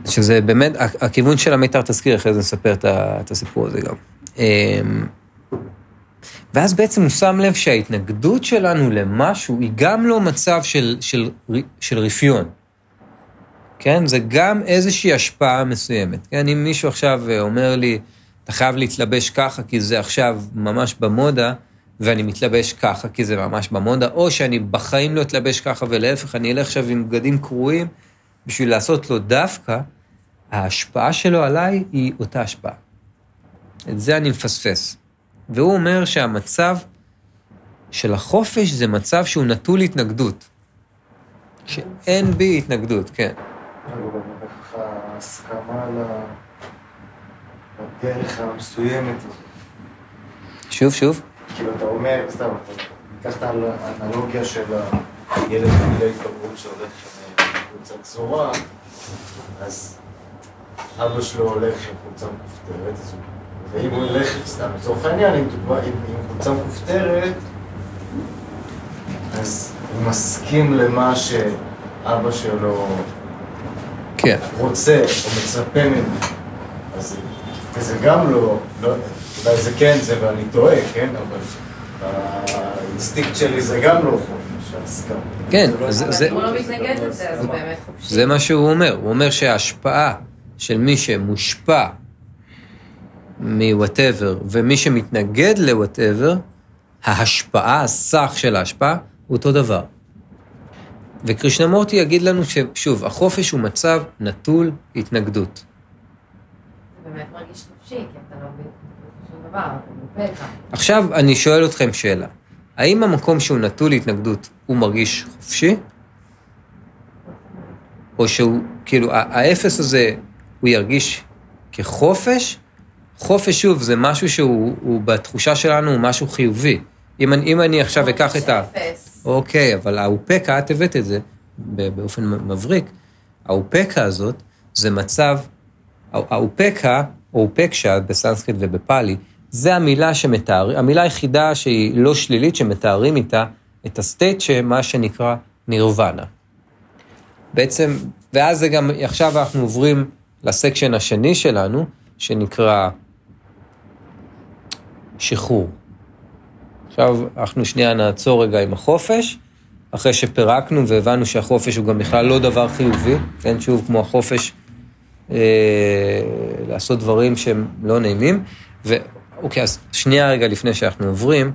שזה באמת, הכיוון של המיתר תזכיר, אחרי זה נספר את הסיפור הזה גם. אמ, ואז בעצם הוא שם לב שההתנגדות שלנו למשהו היא גם לא מצב של, של, של רפיון. כן? זה גם איזושהי השפעה מסוימת. כן? אם מישהו עכשיו אומר לי, אתה חייב להתלבש ככה כי זה עכשיו ממש במודה, ואני מתלבש ככה כי זה ממש במודה, או שאני בחיים לא אתלבש ככה ולהפך, אני אלך עכשיו עם בגדים קרועים בשביל לעשות לו דווקא, ההשפעה שלו עליי היא אותה השפעה. את זה אני מפספס. והוא אומר שהמצב של החופש זה מצב שהוא נטול התנגדות. שאין בי התנגדות, כן. הסכמה לדרך המסוימת הזאת. שוב, שוב. כאילו, אתה אומר, סתם, ניקח את האנלוגיה של הילד בגיל ההתבגרות שהולך עם חולצה צורה, אז אבא שלו הולך עם חולצה מכופתרת. ואם הוא ילך, סתם, לצורך העניין, עם עם חולצה מכופתרת, אז הוא מסכים למה שאבא שלו כן. רוצה או מצפה ממנו. אז וזה גם לא, לא, אולי זה כן זה ואני טועה, כן? אבל האינסטינקט שלי זה גם לא חופש, ההסכמה. כן, זה לא- לא מה שהוא אומר. הוא אומר שההשפעה של מי שמושפע מ whatever ומי שמתנגד ל whatever, ההשפעה, הסך של ההשפעה, הוא אותו דבר. וקרישנמורטי יגיד לנו ששוב, החופש הוא מצב נטול התנגדות. זה באמת מרגיש חופשי, כי אתה לא בשום דבר. עכשיו אני שואל אתכם שאלה, האם המקום שהוא נטול התנגדות הוא מרגיש חופשי? או שהוא, כאילו, האפס הזה, הוא ירגיש כחופש? חופש, שוב, זה משהו שהוא הוא בתחושה שלנו, הוא משהו חיובי. אם אני, אם אני עכשיו אקח את ה... אפס. אוקיי, אבל האופקה, את הבאת את זה באופן מבריק. האופקה הזאת זה מצב, הא- האופקה, או אופקשה בסנסקריט ובפאלי, זה המילה שמתאר, המילה היחידה שהיא לא שלילית, שמתארים איתה את הסטייט שמה שנקרא נירוונה. בעצם, ואז זה גם, עכשיו אנחנו עוברים לסקשן השני שלנו, שנקרא שחרור. עכשיו, אנחנו שנייה נעצור רגע עם החופש, אחרי שפירקנו והבנו שהחופש הוא גם בכלל לא דבר חיובי, כן, שוב, כמו החופש אה, לעשות דברים שהם לא נעימים. ואוקיי, אז שנייה רגע לפני שאנחנו עוברים,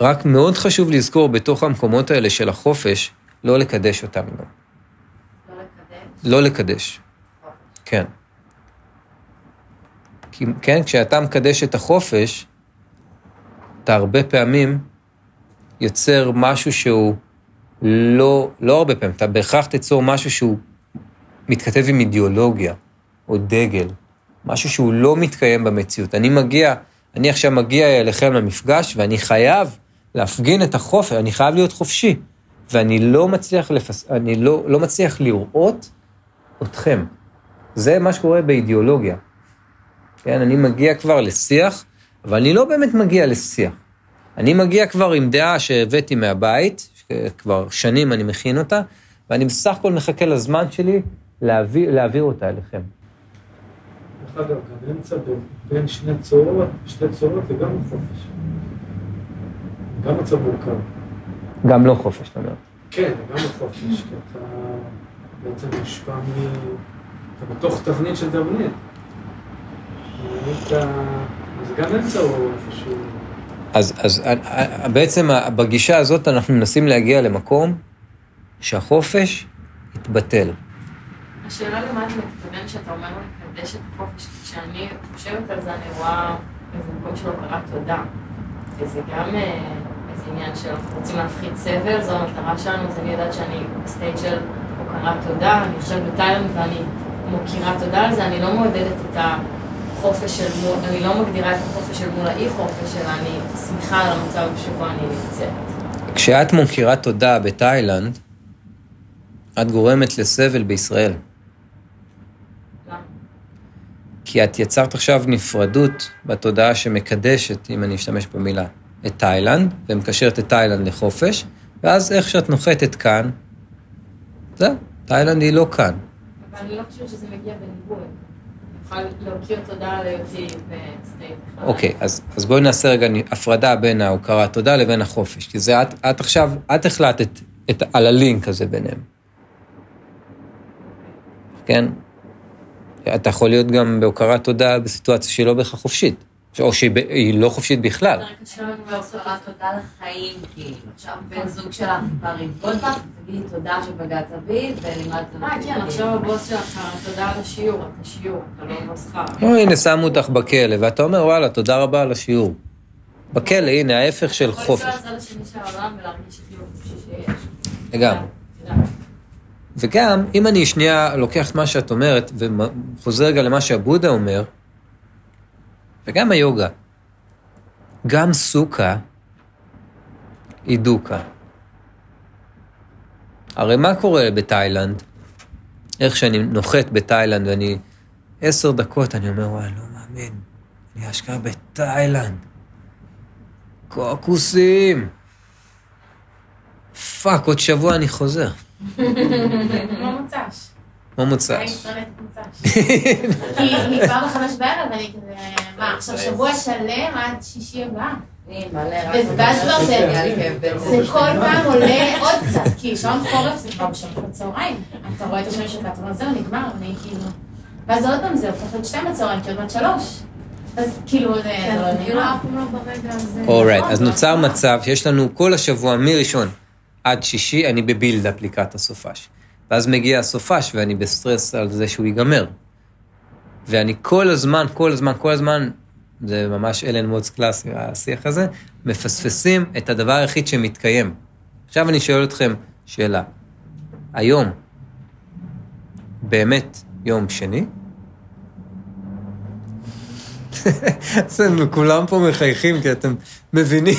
רק מאוד חשוב לזכור בתוך המקומות האלה של החופש, לא לקדש אותם. גם. לא לקדם. לא לקדש. כן. כי, כן, כשאתה מקדש את החופש, אתה הרבה פעמים יוצר משהו שהוא לא, לא הרבה פעמים, אתה בהכרח תיצור משהו שהוא מתכתב עם אידיאולוגיה או דגל, משהו שהוא לא מתקיים במציאות. אני מגיע, אני עכשיו מגיע אליכם למפגש ואני חייב להפגין את החופש, אני חייב להיות חופשי, ואני לא מצליח, לפס... אני לא, לא מצליח לראות אתכם. זה מה שקורה באידיאולוגיה. כן, אני מגיע כבר לשיח, אבל אני לא באמת מגיע לשיח. אני מגיע כבר עם דעה שהבאתי מהבית, כבר שנים אני מכין אותה, ואני בסך הכל מחכה לזמן שלי להעביר, להעביר אותה אליכם. דרך אגב, גם אמצע בין- בין שני צורות, שתי צורות זה גם חופש. גם מצב מורכב. גם לא חופש, אתה אומר. כן, גם חופש, כי אתה בעצם מושפע מ... אתה בתוך תבנית של תבנית. אז גם אמצע הוא איפשהו... אז, אז בעצם בגישה הזאת אנחנו מנסים להגיע למקום שהחופש יתבטל. השאלה למה אתה מתכוון שאתה אומר לקדש את החופש, כשאני חושבת על זה אני רואה איזה מקום של הוקרת תודה. וזה גם אה, איזה עניין של אנחנו רוצים להפחית סבל, זו המטרה שלנו, אז אני יודעת שאני ב state של הוקרת תודה, אני עכשיו בתאילנד ואני מוקירה תודה על זה, אני לא מעודדת את החופש של מול, אני לא מגדירה את החופש של מול האי חופש, אלא אני שמחה על המצב שבו אני נמצאת. כשאת מוקירה תודה בתאילנד, את גורמת לסבל בישראל. למה? כי את יצרת עכשיו נפרדות בתודעה שמקדשת, אם אני אשתמש במילה, את תאילנד, ומקשרת את תאילנד לחופש, ואז איך שאת נוחתת כאן, זהו, תאילנד היא לא כאן. אבל אני לא חושבת שזה מגיע בניגוד. אוקיי, אז, אז בואי נעשה רגע הפרדה בין ההוקרת תודה לבין החופש, כי זה את, את עכשיו, את החלטת את, על הלינק הזה ביניהם. כן? אתה יכול להיות גם בהוקרת תודה בסיטואציה שהיא לא בהכרח חופשית, או שהיא לא חופשית בכלל. לעשות את הוקרת תודה לחיים, כאילו. עכשיו בן זוג שלך כבר יבגוד בך, תגידי תודה שבגדת בי ולימדת אותי. אה, כן, עכשיו הבוס שלך, תודה על השיעור, אתה שיעור, אתה לא בוס. או, הנה, שמו אותך בכלא, ואתה אומר, וואלה, תודה רבה על השיעור. בכלא, הנה, ההפך של יכול חופש. לנסוע וגם, אם אני שנייה לוקח את מה שאת אומרת, וחוזר רגע למה שהבודה אומר, וגם היוגה, גם sukha היא dukkha. הרי מה קורה בתאילנד? איך שאני נוחת בתאילנד ואני עשר דקות, אני אומר, וואי, לא מאמין, אני אשכרה בתאילנד. קוקוסים. fuck, עוד שבוע אני חוזר. כמו מוצ"ש. כמו אני מוצ"ש. שונאת מוצ"ש. כי היא כבר בחמש בערב, אני כזה, מה, עכשיו שבוע שלם עד שישי הבא? אני. וזה- ואז כבר זה- נהיה לי כאב בטן. זה כל פעם עולה עוד קצת, כי שעון חורף זה כבר בשעות בצהריים. אתה רואה את השם של אתה אומר, זהו, נגמר, אני כאילו... ואז עוד פעם זה הופך להיות שתיים בצהריים, כי עוד מעט שלוש. אז כאילו, זה כן, זה לא נגמר. אף פעם לא ברגע הזה. אורייט, אז נוצר מצב שיש לנו כל השבוע מראשון עד שישי, אני בבילדאפ לקראת הסופש. ואז מגיע הסופש ואני בסטרס על זה שהוא ייגמר. ואני כל הזמן, כל הזמן, כל הזמן, זה ממש אלן מוץ קלאסי, השיח הזה, מפספסים את הדבר היחיד שמתקיים. עכשיו אני שואל אתכם שאלה. היום, באמת יום שני? אצלנו כולם פה מחייכים כי אתם מבינים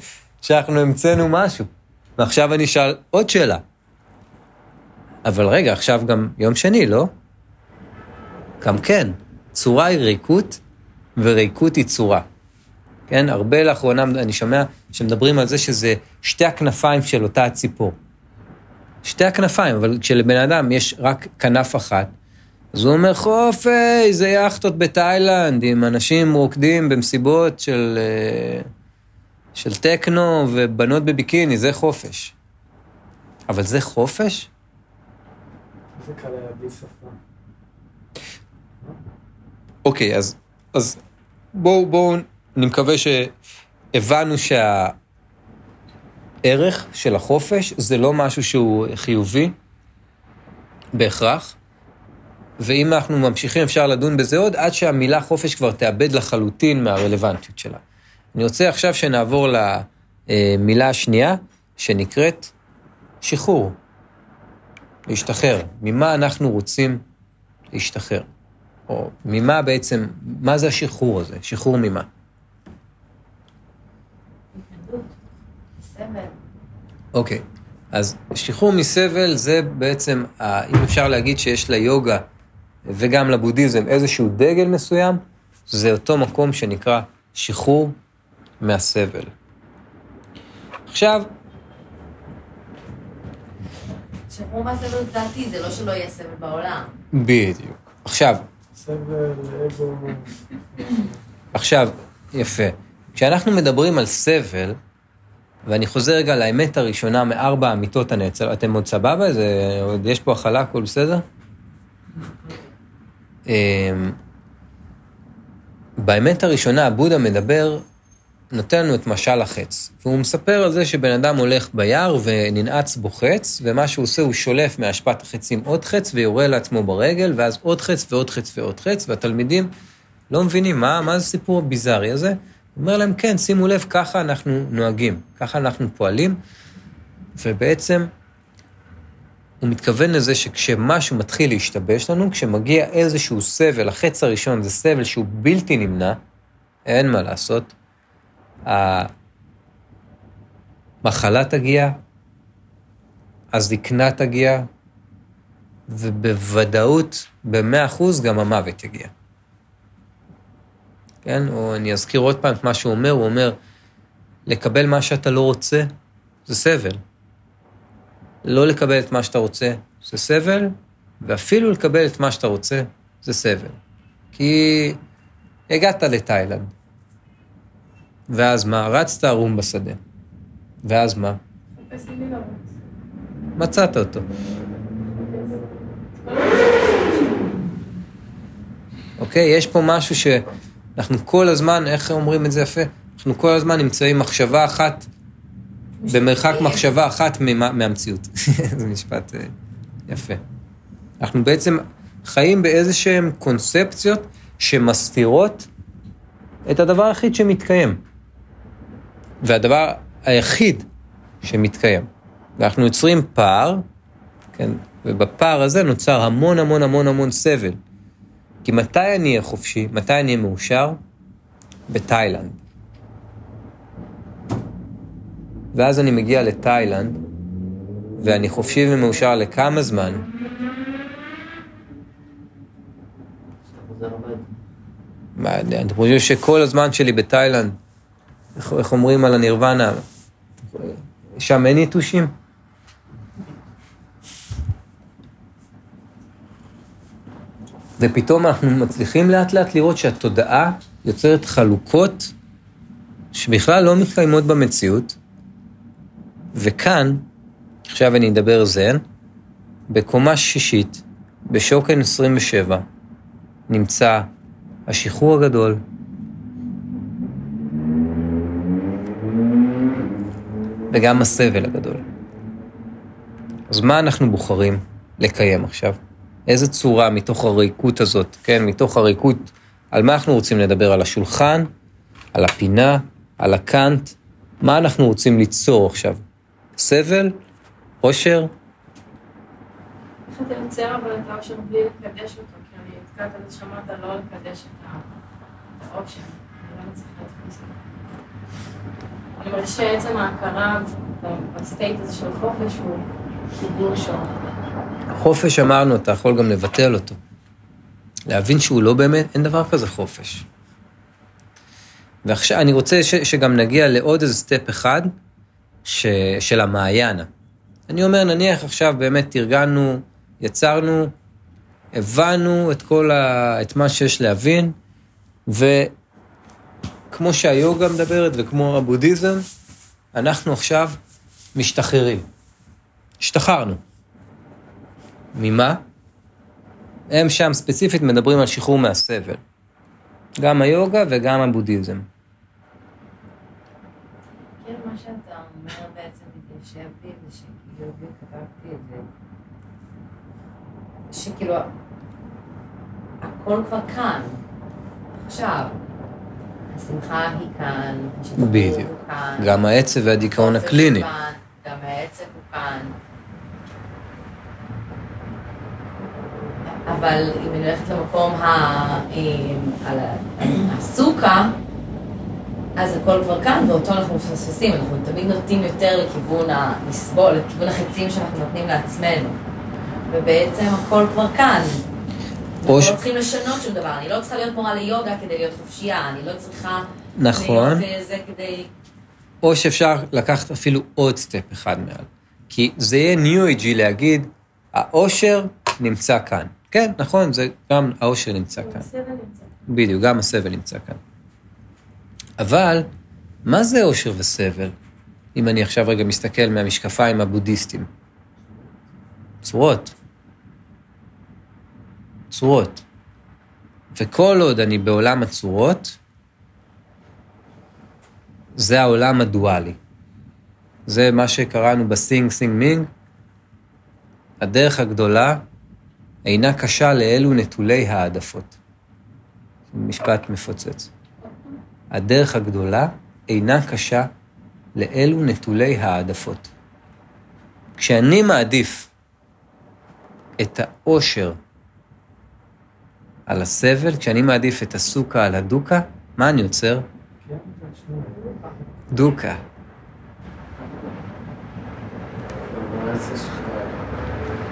שאנחנו המצאנו משהו. ועכשיו אני אשאל עוד שאלה. אבל רגע, עכשיו גם יום שני, לא? גם כן, צורה היא ריקות, וריקות היא צורה. כן, הרבה לאחרונה אני שומע שמדברים על זה שזה שתי הכנפיים של אותה הציפור. שתי הכנפיים, אבל כשלבן אדם יש רק כנף אחת, אז הוא אומר, חופי, זה יאכטות בתאילנד, עם אנשים רוקדים במסיבות של, אה, של טכנו ובנות בביקיני, זה חופש. אבל זה חופש? זה קל היה בלי שפה. אוקיי, אז, אז בואו, בואו, אני מקווה שהבנו שהערך של החופש זה לא משהו שהוא חיובי בהכרח, ואם אנחנו ממשיכים אפשר לדון בזה עוד עד שהמילה חופש כבר תאבד לחלוטין מהרלוונטיות שלה. אני רוצה עכשיו שנעבור למילה השנייה, שנקראת שחרור, להשתחרר. ממה אנחנו רוצים להשתחרר? או ממה בעצם, מה זה השחרור הזה? שחרור ממה? אוקיי, אז שחרור מסבל זה בעצם, אם אפשר להגיד שיש ליוגה וגם לבודהיזם איזשהו דגל מסוים, זה אותו מקום שנקרא שחרור מהסבל. עכשיו, שחרור מהסבל לדעתי, זה לא שלא יהיה סבל בעולם. בדיוק. עכשיו, סבל, אגו, עכשיו, יפה. כשאנחנו מדברים על סבל, ואני חוזר רגע לאמת הראשונה מארבע האמיתות הנאצל, אתם עוד סבבה? זה, עוד יש פה הכלה, הכל בסדר? אמ, באמת הראשונה, הבודה מדבר, נותן לנו את משל החץ. והוא מספר על זה שבן אדם הולך ביער וננעץ בו חץ, ומה שהוא עושה, הוא שולף מאשפת החצים עוד חץ ויורה לעצמו ברגל, ואז עוד חץ ועוד חץ ועוד חץ, והתלמידים לא מבינים מה, מה זה הסיפור הביזארי הזה. הוא אומר להם, כן, שימו לב, ככה אנחנו נוהגים, ככה אנחנו פועלים, ובעצם הוא מתכוון לזה שכשמשהו מתחיל להשתבש לנו, כשמגיע איזשהו סבל, החץ הראשון זה סבל שהוא בלתי נמנע, אין מה לעשות, המחלה תגיע, הזקנה תגיע, ובוודאות, במאה אחוז, גם המוות יגיע. כן? או אני אזכיר עוד פעם את מה שהוא אומר, הוא אומר, לקבל מה שאתה לא רוצה, זה סבל. לא לקבל את מה שאתה רוצה, זה סבל, ואפילו לקבל את מה שאתה רוצה, זה סבל. כי הגעת לתאילנד, ואז מה? רצת ערום בשדה. ואז מה? מצאת אותו. אוקיי? יש פה משהו שאנחנו כל הזמן, איך אומרים את זה יפה? אנחנו כל הזמן נמצאים מחשבה אחת, במרחק מחשבה אחת מהמציאות. זה משפט אה, יפה. אנחנו בעצם חיים באיזה שהן קונספציות שמסתירות את הדבר היחיד שמתקיים. והדבר היחיד שמתקיים. ואנחנו יוצרים פער, כן, ובפער הזה נוצר המון המון המון המון סבל. כי מתי אני אהיה חופשי? מתי אני אהיה מאושר? בתאילנד. ואז אני מגיע לתאילנד, ואני חופשי ומאושר לכמה זמן? מה, אתם חושבים שכל הזמן שלי בתאילנד איך, איך אומרים על הנירוונה? שם אין יתושים? ופתאום אנחנו מצליחים לאט לאט לראות שהתודעה יוצרת חלוקות שבכלל לא מתקיימות במציאות, וכאן, עכשיו אני אדבר זן, בקומה שישית, בשוקן 27, נמצא השחרור הגדול. וגם הסבל הגדול. אז מה אנחנו בוחרים לקיים עכשיו? איזה צורה מתוך הריקות הזאת, כן, מתוך הריקות, על מה אנחנו רוצים לדבר? על השולחן, על הפינה, על הקאנט? מה אנחנו רוצים ליצור עכשיו? סבל? עושר? איך אתה יוצר אבל את האושר בלי לקדש אותו? כי אני נתקעת על זה שאמרת לא לקדש את ה- את האושר. אני לא מצליחה זה. אני מרגישה שעצם ההכרה ב state הזה של חופש הוא חיבור שור. חופש אמרנו, אתה יכול גם לבטל אותו. להבין שהוא לא באמת, אין דבר כזה חופש. ועכשיו אני רוצה ש, שגם נגיע לעוד איזה step אחד ש, של המהאיאנה. אני אומר, נניח עכשיו באמת תרגלנו, יצרנו, הבנו את כל ה... את מה שיש להבין, וכמו שהיוגה מדברת וכמו הבודהיזם, אנחנו עכשיו משתחררים. השתחררנו. ממה? הם שם ספציפית מדברים על שחרור מהסבל. גם היוגה וגם הבודהיזם. זה, שכאילו הכל כבר כאן, עכשיו. השמחה היא כאן, השחרור. הוא כאן. גם העצב והדיכאון הקליני. גם העצב הוא כאן. אבל אם אני הולכת למקום ה- עם- על ה- הסוכה, אז הכל כבר כאן, ואותו אנחנו מפספסים, אנחנו תמיד נוטים יותר לכיוון הלסבול, לכיוון החצים שאנחנו נותנים לעצמנו. ובעצם הכל כבר כאן. או אנחנו ש- לא צריכים לשנות שום דבר, אני לא צריכה להיות מורה ליוגה כדי להיות חופשייה, אני לא צריכה... נכון. זה כדי... או שאפשר לקחת אפילו עוד סטפ אחד מעל. כי זה יהיה ניו אייג'י להגיד, האושר נמצא כאן. כן, נכון, זה גם האושר נמצא כאן. הסבל נמצא. בדיוק, גם הסבל נמצא כאן. אבל, מה זה אושר וסבל? אם אני עכשיו רגע מסתכל מהמשקפיים הבודהיסטיים. צורות. צורות. וכל עוד אני בעולם הצורות, זה העולם הדואלי. זה מה שקראנו בשין שין מינג. הדרך הגדולה אינה קשה לאלו נטולי העדפות. משפט מפוצץ. הדרך הגדולה אינה קשה לאלו נטולי העדפות. כשאני מעדיף את האושר על הסבל, כשאני מעדיף את הסוכה על הדוקה, מה אני יוצר? שנייה. דוקה.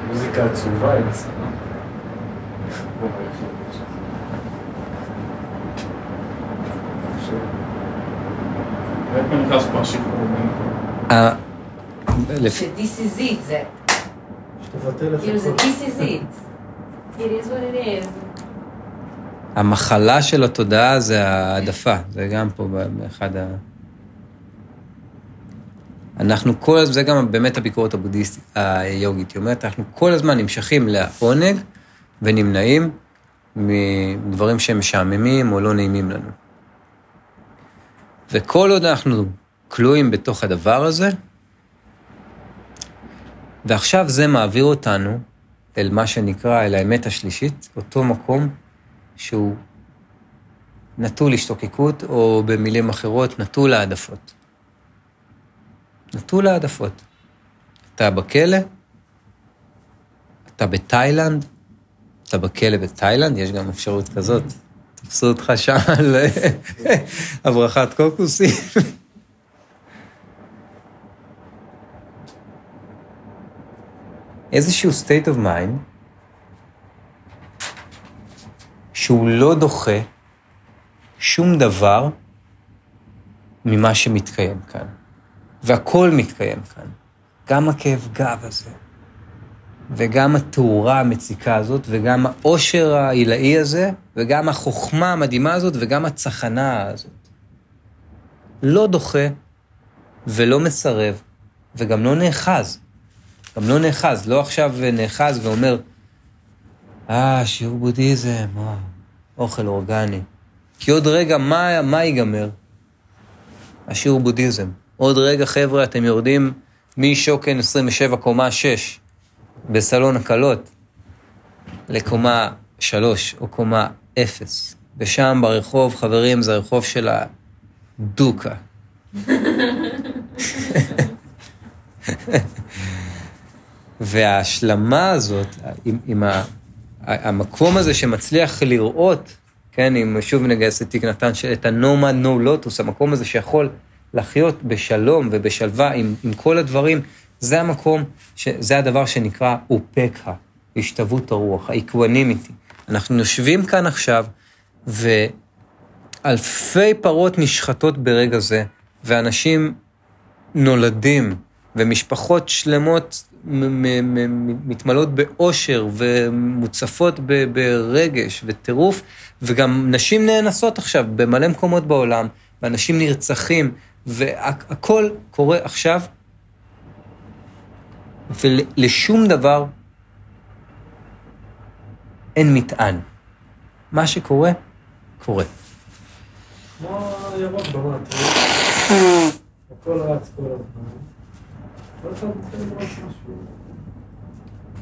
מוזיקה עצובה עם הסרט. ואיפה נכנס פה השחרור? ה- לפ- ש-this is it, זה כאילו זה this is it. It is what it is. המחלה של התודעה זה העדפה, זה גם פה באחד ה... אנחנו כל הזמן, זה גם באמת הביקורת הבודהיסטית, היוגית, היא אומרת, אנחנו כל הזמן נמשכים לעונג ונמנעים מדברים שהם משעממים או לא נעימים לנו. וכל עוד אנחנו כלואים בתוך הדבר הזה, ועכשיו זה מעביר אותנו אל מה שנקרא, אל האמת השלישית, אותו מקום שהוא נטול השתוקקות, או במילים אחרות, נטול העדפות. נטול העדפות. אתה בכלא, אתה בתאילנד, אתה בכלא בתאילנד, יש גם אפשרות כזאת. תפסו אותך שם על הברחת קוקוסים. איזשהו state of mind שהוא לא דוחה שום דבר ממה שמתקיים כאן. והכל מתקיים כאן. גם הכאב גב הזה, וגם התאורה המציקה הזאת, וגם העושר העילאי הזה, וגם החוכמה המדהימה הזאת, וגם הצחנה הזאת. לא דוחה ולא מסרב, וגם לא נאחז. גם לא נאחז, לא עכשיו נאחז ואומר, אה, שיעור בודהיזם, או, אוכל אורגני. כי עוד רגע, מה, מה ייגמר? השיעור בודהיזם. עוד רגע, חבר'ה, אתם יורדים משוקן 27 קומה 6 בסלון הקלות לקומה 3 או קומה 0. ושם ברחוב, חברים, זה הרחוב של הדוקה. וההשלמה הזאת, עם, עם ה, המקום הזה שמצליח לראות, כן, אם שוב נגייס את תיק נתן, את הנומד נו לוטוס, המקום הזה שיכול לחיות בשלום ובשלווה עם, עם כל הדברים, זה המקום, ש, זה הדבר שנקרא אופקה, השתוות הרוח, האיקוונימיטי. אנחנו יושבים כאן עכשיו, ואלפי פרות נשחטות ברגע זה, ואנשים נולדים, ומשפחות שלמות מתמלאות באושר ומוצפות ברגש וטירוף, וגם נשים נאנסות עכשיו במלא מקומות בעולם, ואנשים נרצחים, והכל קורה עכשיו, ולשום דבר אין מטען. מה שקורה, קורה. כמו ירוק במטריק, הכל רץ כל הזמן. כל אחד מתחיל לראות משהו.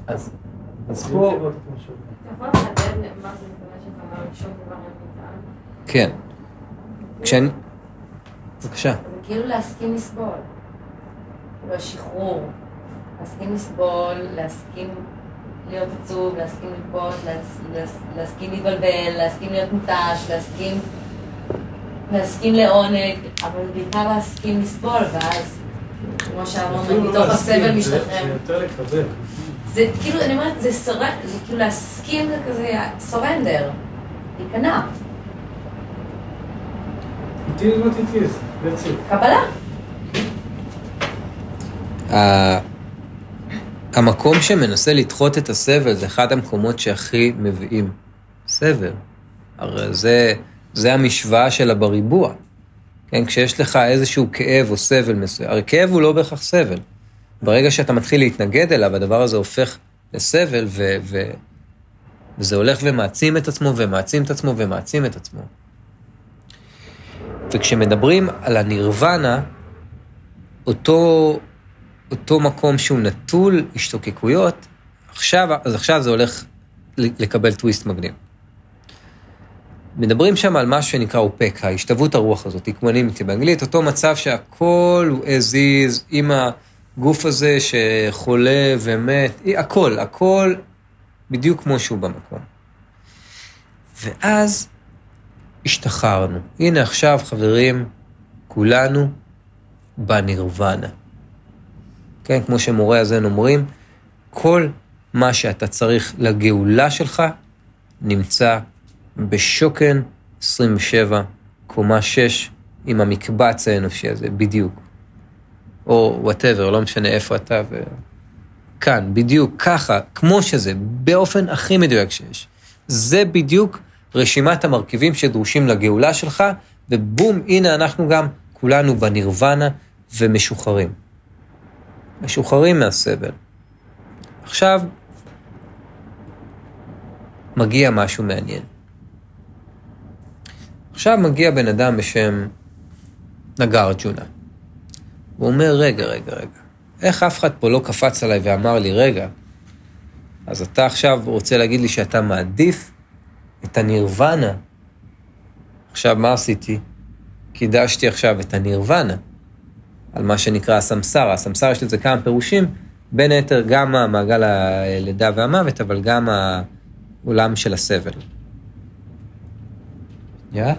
אז, פה? כן. כשאני... בבקשה. זה כאילו להסכים לסבול. כאילו השחרור. להסכים לסבול, להסכים להיות עצוב, להסכים לבכות, להס- להס- להסכים להתבלבל, להסכים להיות מותש, להסכים... להסכים לעונג, אבל בעיקר להסכים לסבול, ואז, כמו שאמרנו, לא מתוך להסכים, הסבל משתחרר. זה יותר לקבל. זה כאילו, אני אומרת, זה סורנדר, זה כאילו להסכים זה כזה סורנדר, להיכנע, It is what it is, that's it. קבלה. המקום שמנסה לדחות את הסבל זה אחד המקומות שהכי מביאים סבל. הרי זה, זה המשוואה שלה בריבוע. כן, כשיש לך איזשהו כאב או סבל מסוים, הרי כאב הוא לא בהכרח סבל. ברגע שאתה מתחיל להתנגד אליו, הדבר הזה הופך לסבל, ו, ו, וזה הולך ומעצים את עצמו, ומעצים את עצמו, ומעצים את עצמו. וכשמדברים על הנירוונה, אותו, אותו מקום שהוא נטול השתוקקויות, עכשיו, אז עכשיו זה הולך לקבל טוויסט מגניב. מדברים שם על משהו שנקרא אופק, ההשתוות הרוח הזאת, איקמונימיטי באנגלית, אותו מצב שהכל הוא as is, עם הגוף הזה שחולה ומת, הכל, הכל בדיוק כמו שהוא במקום. ואז השתחררנו. הנה עכשיו, חברים, כולנו בנירוונה. כן, כמו שמורי הזן אומרים, כל מה שאתה צריך לגאולה שלך נמצא בשוקן 27, קומה 6, עם המקבץ האנושי הזה, בדיוק. או וואטאבר, לא משנה איפה אתה ו... כאן, בדיוק ככה, כמו שזה, באופן הכי מדויק שיש. זה בדיוק רשימת המרכיבים שדרושים לגאולה שלך, ובום, הנה אנחנו גם כולנו בנירוונה ומשוחררים. משוחררים מהסבל. עכשיו, מגיע משהו מעניין. עכשיו מגיע בן אדם בשם נגרג'ונה. הוא אומר, רגע, רגע, רגע, איך אף אחד פה לא קפץ עליי ואמר לי, רגע, אז אתה עכשיו רוצה להגיד לי שאתה מעדיף את הנירוונה. עכשיו, מה עשיתי? קידשתי עכשיו את הנירוונה, על מה שנקרא הסמסרה. הסמסרה יש לזה כמה פירושים, בין היתר גם מעגל הלידה והמוות, אבל גם העולם של הסבל. יא?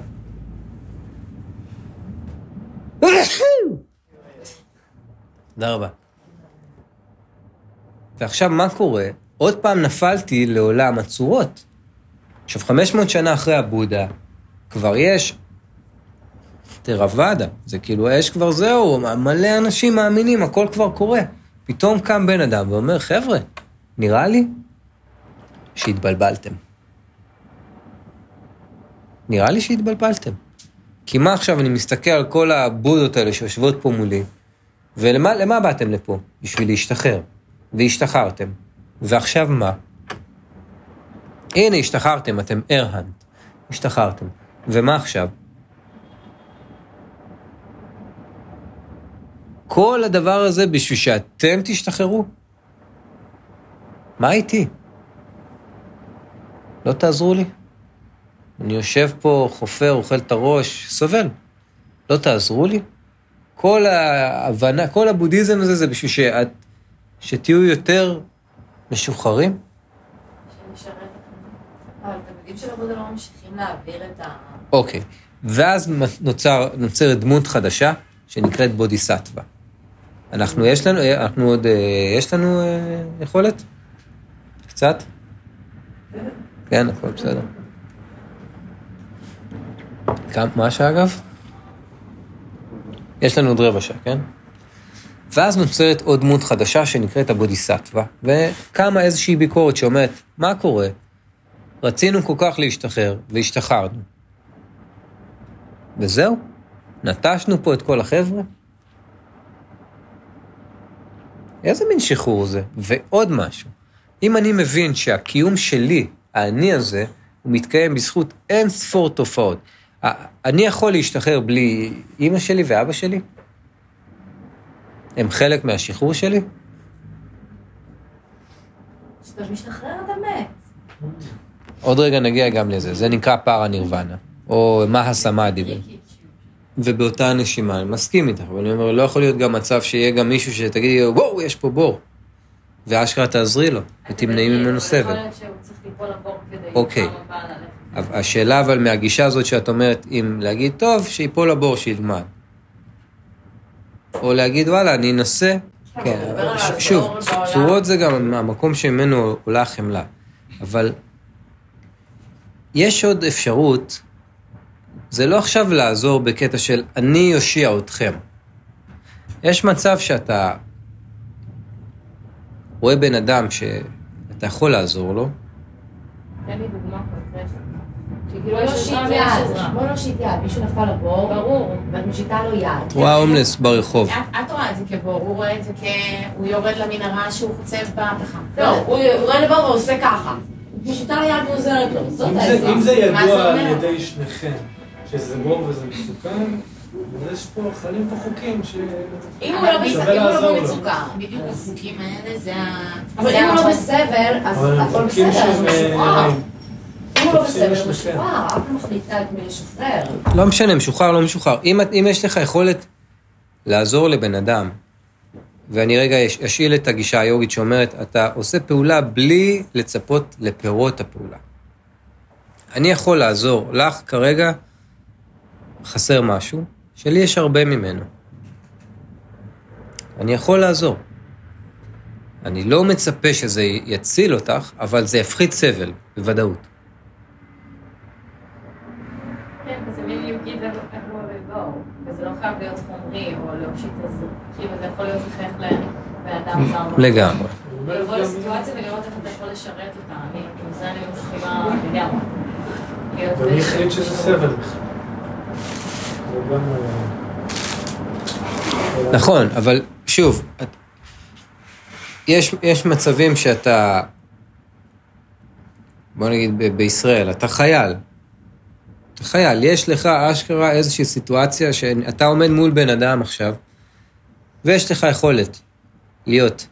תודה רבה. ועכשיו, מה קורה? עוד פעם נפלתי לעולם הצורות. עכשיו, 500 שנה אחרי הבודה, כבר יש תרוואדה. זה כאילו, האש כבר זהו, מלא אנשים מאמינים, הכל כבר קורה. פתאום קם בן אדם ואומר, חבר'ה, נראה לי שהתבלבלתם. נראה לי שהתבלבלתם. כי מה עכשיו, אני מסתכל על כל הבודות האלה שיושבות פה מולי, ולמה למה באתם לפה? בשביל להשתחרר. והשתחררתם. ועכשיו מה? הנה, השתחררתם, אתם ארהנט. השתחררתם. ומה עכשיו? כל הדבר הזה בשביל שאתם תשתחררו? מה איתי? לא תעזרו לי? אני יושב פה, חופר, אוכל את הראש, סובל. לא תעזרו לי? כל ההבנה, כל הבודהיזם הזה זה בשביל שאת, שתהיו יותר משוחררים? לא. אוקיי. ואז נוצר, נוצרת דמות חדשה שנקראת בודיסטווה. אנחנו, יש לנו, אנחנו עוד, אה, יש לנו אה, יכולת? קצת? כן, הכל בסדר. כמה, מה השעה אגב? יש לנו עוד רבע שעה, כן? ואז נוצרת עוד דמות חדשה שנקראת הבודיסטווה, וקמה איזושהי ביקורת שאומרת, מה קורה? רצינו כל כך להשתחרר, והשתחררנו. וזהו? נטשנו פה את כל החבר'ה? איזה מין שחרור זה? ועוד משהו, אם אני מבין שהקיום שלי, האני הזה, הוא מתקיים בזכות אין ספור תופעות, אני יכול להשתחרר בלי אימא שלי ואבא שלי? הם חלק מהשחרור שלי? כשאתה משתחרר אתה מת. עוד רגע נגיע גם לזה, זה נקרא פארה נירוונה, או מה הסמאדי. ובאותה נשימה, אני מסכים איתך, אבל אני אומר, לא יכול להיות גם מצב שיהיה גם מישהו שתגידי, וואו, יש פה בור. ואשכרה תעזרי לו, ותמנעי ממנו סבל. יכול להיות שהוא צריך ליפול לבור כדי אוקיי. השאלה אבל מהגישה הזאת שאת אומרת, אם להגיד, טוב, שיפול לבור, שילמד. או להגיד, וואלה, אני אנסה. כן, שוב. צורות זה גם המקום שממנו עולה החמלה. אבל יש עוד אפשרות, זה לא עכשיו לעזור בקטע של אני אושיע אתכם. יש מצב שאתה רואה בן אדם שאתה יכול לעזור לו, תן לי דוגמה קונקרטית. בוא שכאילו יש נושיט יד. בוא נושיט יד, מישהו נפל לבור, ברור. ואת מושיטה לו יד. את רואה הומלס ברחוב. את רואה את זה כבור, הוא רואה את זה כ... הוא יורד למנהרה שהוא חוצב בפחם. לא, הוא יורד לבור ועושה ככה. מושיטה לו יד ועוזרת לו, זאת העזרה. אם זה ידוע על? ידי שניכם, שזה בור וזה מסוכן, אז יש פה, חלים פה חוקים ש... אם הוא לא לא. במצוקה. בדיוק החוקים האלה זה ה... אבל אם הוא לא. בסבל, אז אבל הם הכל חוקים בסדר, לא הוא לשניכם. משוחרר, אף לא מחליטה את מי לשחרר. לא משנה, משוחרר, לא משוחרר. אם, יש לך יכולת לעזור לבן אדם, ואני רגע אש- אשאיל את הגישה היוגית שאומרת, אתה עושה פעולה בלי לצפות לפירות הפעולה. אני יכול לעזור לך כרגע, חסר משהו, שלי יש הרבה ממנו. אני יכול לעזור. אני לא מצפה שזה יציל אותך, אבל זה יפחית סבל, בוודאות. כן, וזה מין you give everywhere we go. וזה לא חייב להיות חומרי או להושיט איזה... כאילו זה יכול להיות לחייך לבן אדם זר. לגמרי. ולבוא לסיטואציה ולראות איך אתה יכול לשרת אותה. אני, עם זה אני מסכימה לגמרי. ומי החליט שזה סבל בכלל? אה, נכון, אבל שוב. יש, יש מצבים שאתה, בוא נגיד ב- בישראל, אתה חייל. אתה חייל, יש לך אשכרה איזושהי סיטואציה שאתה עומד מול בן אדם עכשיו, ויש לך יכולת להיות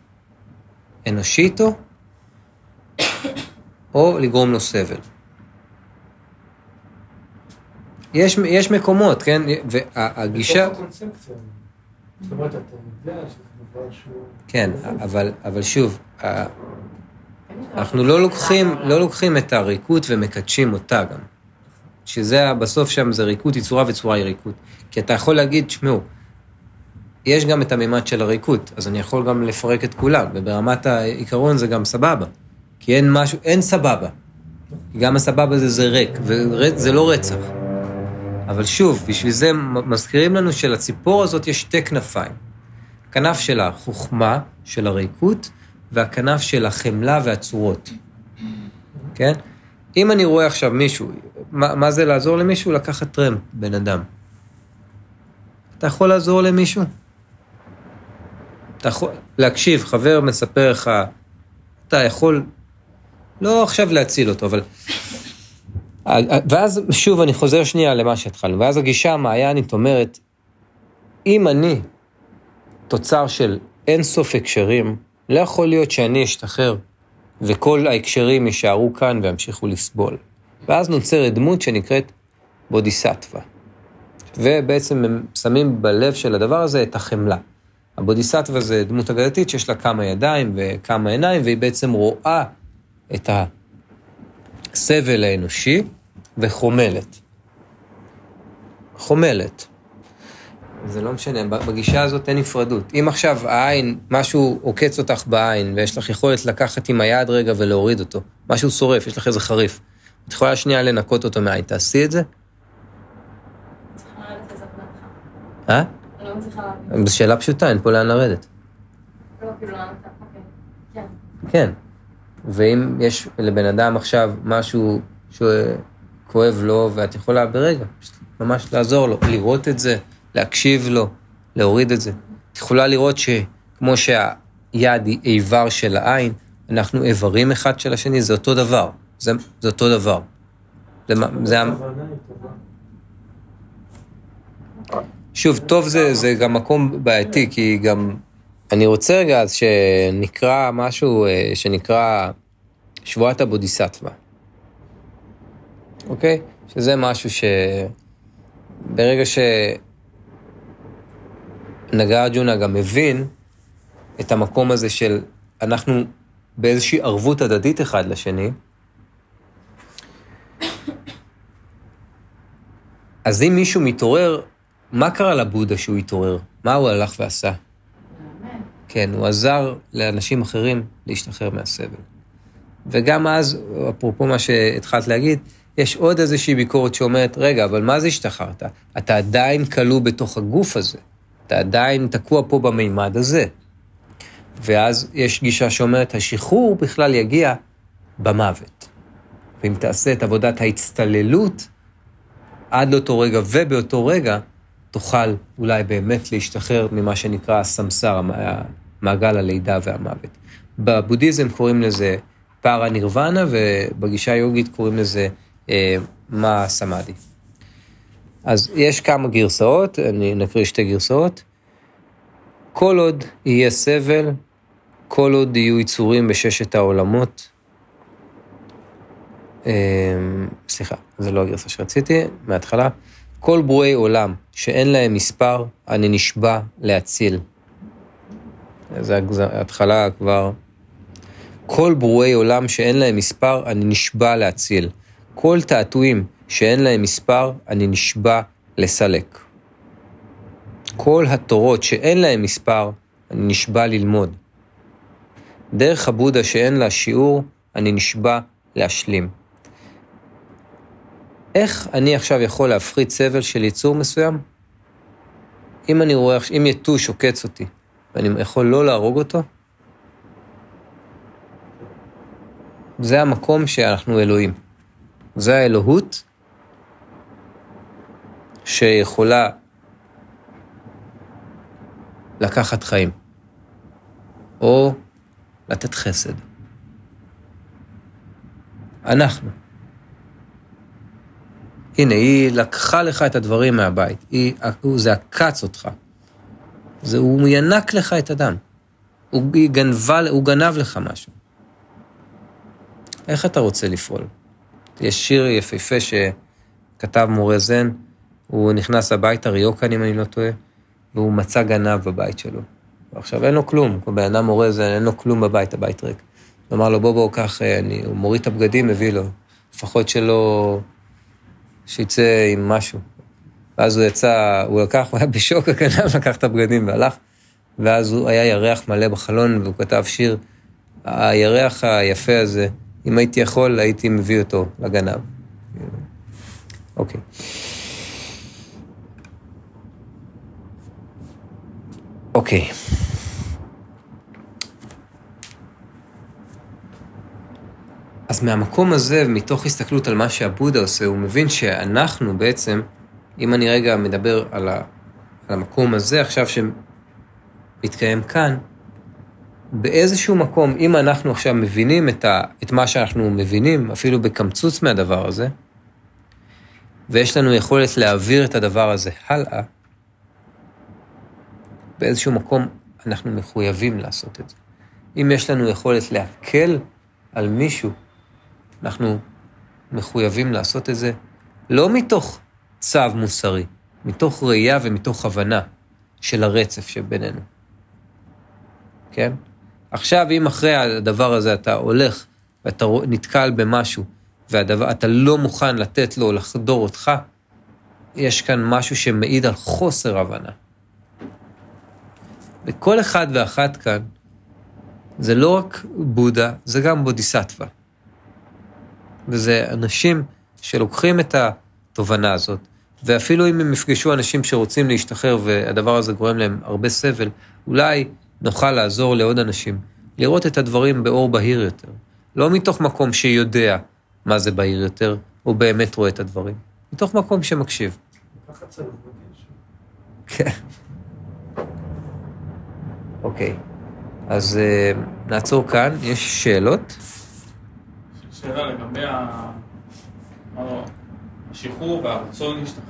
אנושי איתו, או לגרום לו סבל. יש, יש מקומות, כן? והגישה... בתוך הקונספציה. זאת אומרת, אתה יודע שזה דבר שהוא... כן, אבל, אבל שוב, אנחנו לא לוקחים, לא לוקחים את הריקות ומקדשים אותה גם. שזה, בסוף שם זה ריקות היא צורה וצורה היא ריקות. כי אתה יכול להגיד, תשמעו, יש גם את הממד של הריקות, אז אני יכול גם לפרק את כולם, וברמת העיקרון זה גם סבבה. כי אין משהו, אין סבבה. גם הסבבה זה, זה ריק, וזה לא רצח. אבל שוב, בשביל זה מזכירים לנו שלציפור הזאת יש שתי כנפיים. הכנף של החוכמה, של הריקות, והכנף של החמלה והצורות. כן? אם אני רואה עכשיו מישהו, מה, מה זה לעזור למישהו? לקחת טרמפ, בן אדם. אתה יכול לעזור למישהו? אתה יכול... להקשיב, חבר מספר לך, אתה יכול, לא עכשיו להציל אותו, אבל... ואז, שוב, אני חוזר שנייה למה שהתחלנו, ואז הגישה המעיינית אומרת, אם אני תוצר של אין סוף הקשרים, לא יכול להיות שאני אשתחרר וכל ההקשרים יישארו כאן וימשיכו לסבול. ואז נוצרת דמות שנקראת בודיסטווה. ובעצם הם שמים בלב של הדבר הזה את החמלה. הבודיסטווה זה דמות אגדתית שיש לה כמה ידיים וכמה עיניים, והיא בעצם רואה את הסבל האנושי וחומלת. חומלת. זה לא משנה, בגישה הזאת אין נפרדות. אם עכשיו העין, משהו עוקץ אותך בעין, ויש לך יכולת לקחת עם היד רגע ולהוריד אותו, משהו שורף, יש לך איזה חריף, את יכולה שנייה לנקות אותו מהעין, תעשי את זה? אה? אני לא מצליחה להבין. זו שאלה פשוטה, אין פה לאן לרדת. לא, כאילו, למה אתה... אוקיי. כן. כן. ואם יש לבן אדם עכשיו משהו שכואב לו, ואת יכולה ברגע, ממש לעזור לו, לראות את זה, להקשיב לו, להוריד את זה. את יכולה לראות שכמו שהיד היא איבר של העין, אנחנו איברים אחד של השני, זה אותו דבר. זה, זה אותו דבר. זה, מה- זה, שוב, טוב זה, זה גם מקום בעייתי, כי גם... אני רוצה רגע אז שנקרא משהו אה, שנקרא שבועת הבודיסטווה. אוקיי? שזה משהו ש... ברגע שנגארג'ונה גם מבין את המקום הזה של אנחנו באיזושהי ערבות הדדית אחד לשני, אז אם מישהו מתעורר, מה קרה לבודה שהוא התעורר? מה הוא הלך ועשה? כן, הוא עזר לאנשים אחרים להשתחרר מהסבל. וגם אז, אפרופו מה שהתחלת להגיד, יש עוד איזושהי ביקורת שאומרת, רגע, אבל מה זה השתחררת? אתה עדיין כלוא בתוך הגוף הזה. אתה עדיין תקוע פה במימד הזה. ואז יש גישה שאומרת, השחרור בכלל יגיע במוות. ואם תעשה את עבודת ההצטללות, עד לאותו רגע ובאותו רגע, תוכל אולי באמת להשתחרר ממה שנקרא הסמסר, המ- מעגל הלידה והמוות. בבודהיזם קוראים לזה פארה נירוונה, ובגישה היוגית קוראים לזה אה, מה סמאדי. אז יש כמה גרסאות, אני נקריא שתי גרסאות. כל עוד יהיה סבל, כל עוד יהיו יצורים בששת העולמות, אה, סליחה, זו לא הגרסה שרציתי, מההתחלה. כל ברואי עולם שאין להם מספר, אני נשבע להציל. זה הגז- ההתחלה כבר. כל ברואי עולם שאין להם מספר, אני נשבע להציל. כל תעתועים שאין להם מספר, אני נשבע לסלק. כל התורות שאין להם מספר, אני נשבע ללמוד. דרך הבודה שאין לה שיעור, אני נשבע להשלים. איך אני עכשיו יכול להפחית סבל של יצור מסוים? אם אני רואה, אם יתוש עוקץ אותי, ואני יכול לא להרוג אותו, זה המקום שאנחנו אלוהים. זה האלוהות שיכולה לקחת חיים, או לתת חסד. אנחנו. הנה, היא לקחה לך את הדברים מהבית, היא, זה עקץ אותך. זה, הוא ינק לך את הדם. הוא, היא גנבה, הוא גנב לך משהו. איך אתה רוצה לפעול? יש שיר יפהפה שכתב מורה זן, הוא נכנס הביתה, ריוקן אם אני לא טועה, והוא מצא גנב בבית שלו. עכשיו אין לו כלום, כל בן אדם מורה זן, אין לו כלום בבית, הבית ריק. הוא אמר לו, בוא בוא, קח, אה, אני, הוא מוריד את הבגדים, מביא לו. לפחות שלא... שיצא עם משהו. ואז הוא יצא, הוא לקח, הוא היה בשוק, הכנב כן, לקח את הבגדים והלך, ואז הוא היה ירח מלא בחלון, והוא כתב שיר, הירח היפה הזה, אם הייתי יכול, הייתי מביא אותו לגנב. אוקיי. Okay. אוקיי. אז מהמקום הזה, מתוך הסתכלות על מה שהבודה עושה, הוא מבין שאנחנו בעצם, אם אני רגע מדבר על, ה, על המקום הזה עכשיו שמתקיים כאן, באיזשהו מקום, אם אנחנו עכשיו מבינים את, ה, את מה שאנחנו מבינים, אפילו בקמצוץ מהדבר הזה, ויש לנו יכולת להעביר את הדבר הזה הלאה, באיזשהו מקום אנחנו מחויבים לעשות את זה. אם יש לנו יכולת להקל על מישהו, אנחנו מחויבים לעשות את זה לא מתוך צו מוסרי, מתוך ראייה ומתוך הבנה של הרצף שבינינו. כן? עכשיו, אם אחרי הדבר הזה אתה הולך ואתה נתקל במשהו, ואתה לא מוכן לתת לו לחדור אותך, יש כאן משהו שמעיד על חוסר הבנה. וכל אחד ואחת כאן, זה לא רק בודה, זה גם בודיסטווה. וזה אנשים שלוקחים את התובנה הזאת, ואפילו אם הם יפגשו אנשים שרוצים להשתחרר והדבר הזה גורם להם הרבה סבל, אולי נוכל לעזור לעוד אנשים לראות את הדברים באור בהיר יותר. לא מתוך מקום שיודע מה זה בהיר יותר, או באמת רואה את הדברים, מתוך מקום שמקשיב. ככה צריך לבקש. כן. אוקיי, אז אה, נעצור כאן. יש שאלות? שאלה לגבי ה- אמרנו, השחרור והרצון להשתחרר.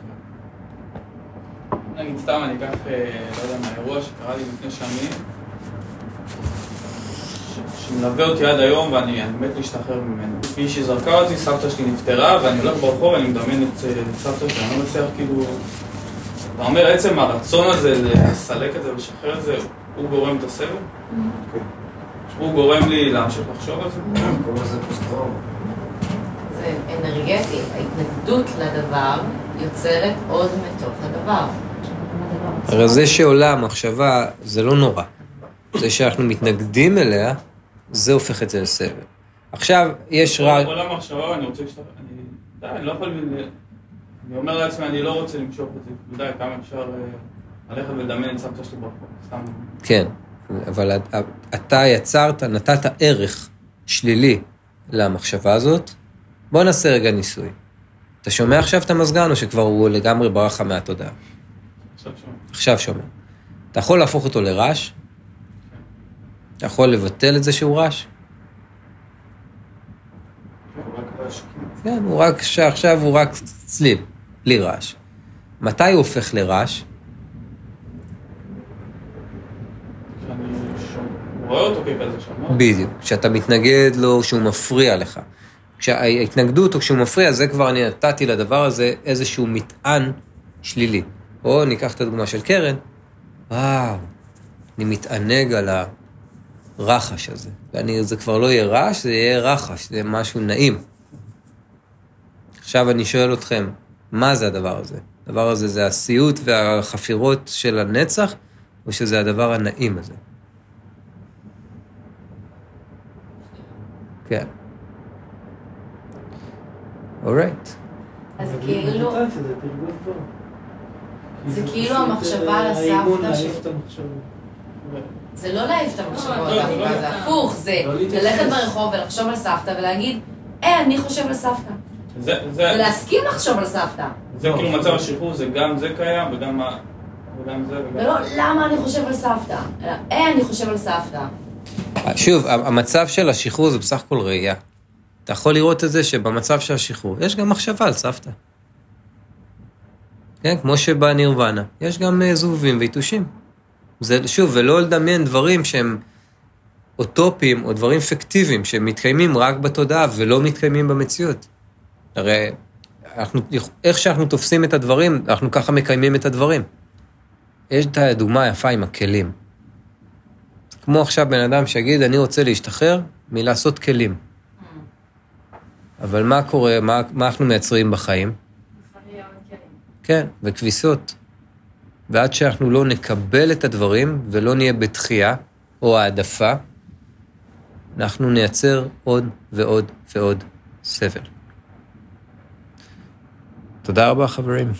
נגיד סתם אני אקח, אה, לא יודע, מהאירוע שקרה לי לפני שנים, שמלווה אותי עד היום ואני אני מת להשתחרר ממנו. מישהי זרקה אותי, סבתא שלי נפטרה ואני הולך ברחוב ואני מדמיין את אה, סבתא שלי, אני לא מצליח כאילו... אתה אומר, עצם הרצון הזה לסלק את זה ולשחרר את זה, הוא גורם את הסבל? הוא גורם לי להמשיך לחשוב על זה? קוראים לזה פוסט-טראומה. זה אנרגטי, ההתנגדות לדבר יוצרת עוד מתוך הדבר. הרי זה שעולה המחשבה, זה לא נורא. זה שאנחנו מתנגדים אליה, זה הופך את זה לסבל. עכשיו, יש רק... עולם המחשבה ואני רוצה להשתחרר, אני... די, אני לא יכול... אני אומר לעצמי, אני לא רוצה למשוך את זה, די, כמה אפשר אה, ללכת ולדמיין את סבתא שלי ברחוב, סתם. כן, אבל אתה יצרת, נתת ערך שלילי למחשבה הזאת. בוא נעשה רגע ניסוי. אתה שומע עכשיו את המזגן, או שכבר הוא לגמרי ברח לך מהתודעה? עכשיו שומע. עכשיו שומע. אתה יכול להפוך אותו לרעש? אתה יכול לבטל את זה שהוא רעש? כן, הוא רק, שעכשיו הוא רק צליל, בלי רעש. מתי הוא הופך לרעש? שאני שומע- רואה אותו ככזה שומע. בדיוק. כשאתה מתנגד לו, שהוא מפריע לך. כשההתנגדות או כשהוא מפריע, זה כבר אני נתתי לדבר הזה איזשהו מטען שלילי. או ניקח את הדוגמה של קרן, וואו, אני מתענג על הרחש הזה. ואני, זה כבר לא יהיה רעש, זה יהיה רחש, זה משהו נעים. עכשיו אני שואל אתכם, מה זה הדבר הזה? הדבר הזה זה הסיוט והחפירות של הנצח, או שזה הדבר הנעים הזה? כן. אורייט. אז כאילו, זה כאילו המחשבה על אה, האימון הסבתא ש-. זה לא להעיף את המחשבות לא, דווקא, לא. זה הפוך, זה לא. ללכת ברחוב ולחשוב על סבתא ולהגיד, אה, אני חושב על סבתא. זה, זה, זה להסכים לחשוב על סבתא. זה כאילו מצב השחרור, זה גם זה קיים וגם זה וגם... ולא, למה אני חושב על סבתא? אלא, אה, אני חושב על סבתא. שוב, המצב של השחרור זה בסך הכל ראייה. אתה יכול לראות את זה שבמצב של השחרור, יש גם מחשבה על סבתא. כן, כמו שבנירוונה, יש גם אה, זבובים ויתושים. זה, שוב, ולא לדמיין דברים שהם אוטופיים או דברים פיקטיביים שמתקיימים רק בתודעה ולא מתקיימים במציאות. הרי אנחנו, איך שאנחנו תופסים את הדברים, אנחנו ככה מקיימים את הדברים. יש את הדוגמה היפה עם הכלים. כמו עכשיו בן אדם שיגיד, אני רוצה להשתחרר מלעשות כלים. אבל מה קורה, מה, מה אנחנו מייצרים בחיים? כן, וכביסות. ועד שאנחנו לא נקבל את הדברים ולא נהיה בתחייה או העדפה, אנחנו נייצר עוד ועוד ועוד סבל. תודה רבה, חברים.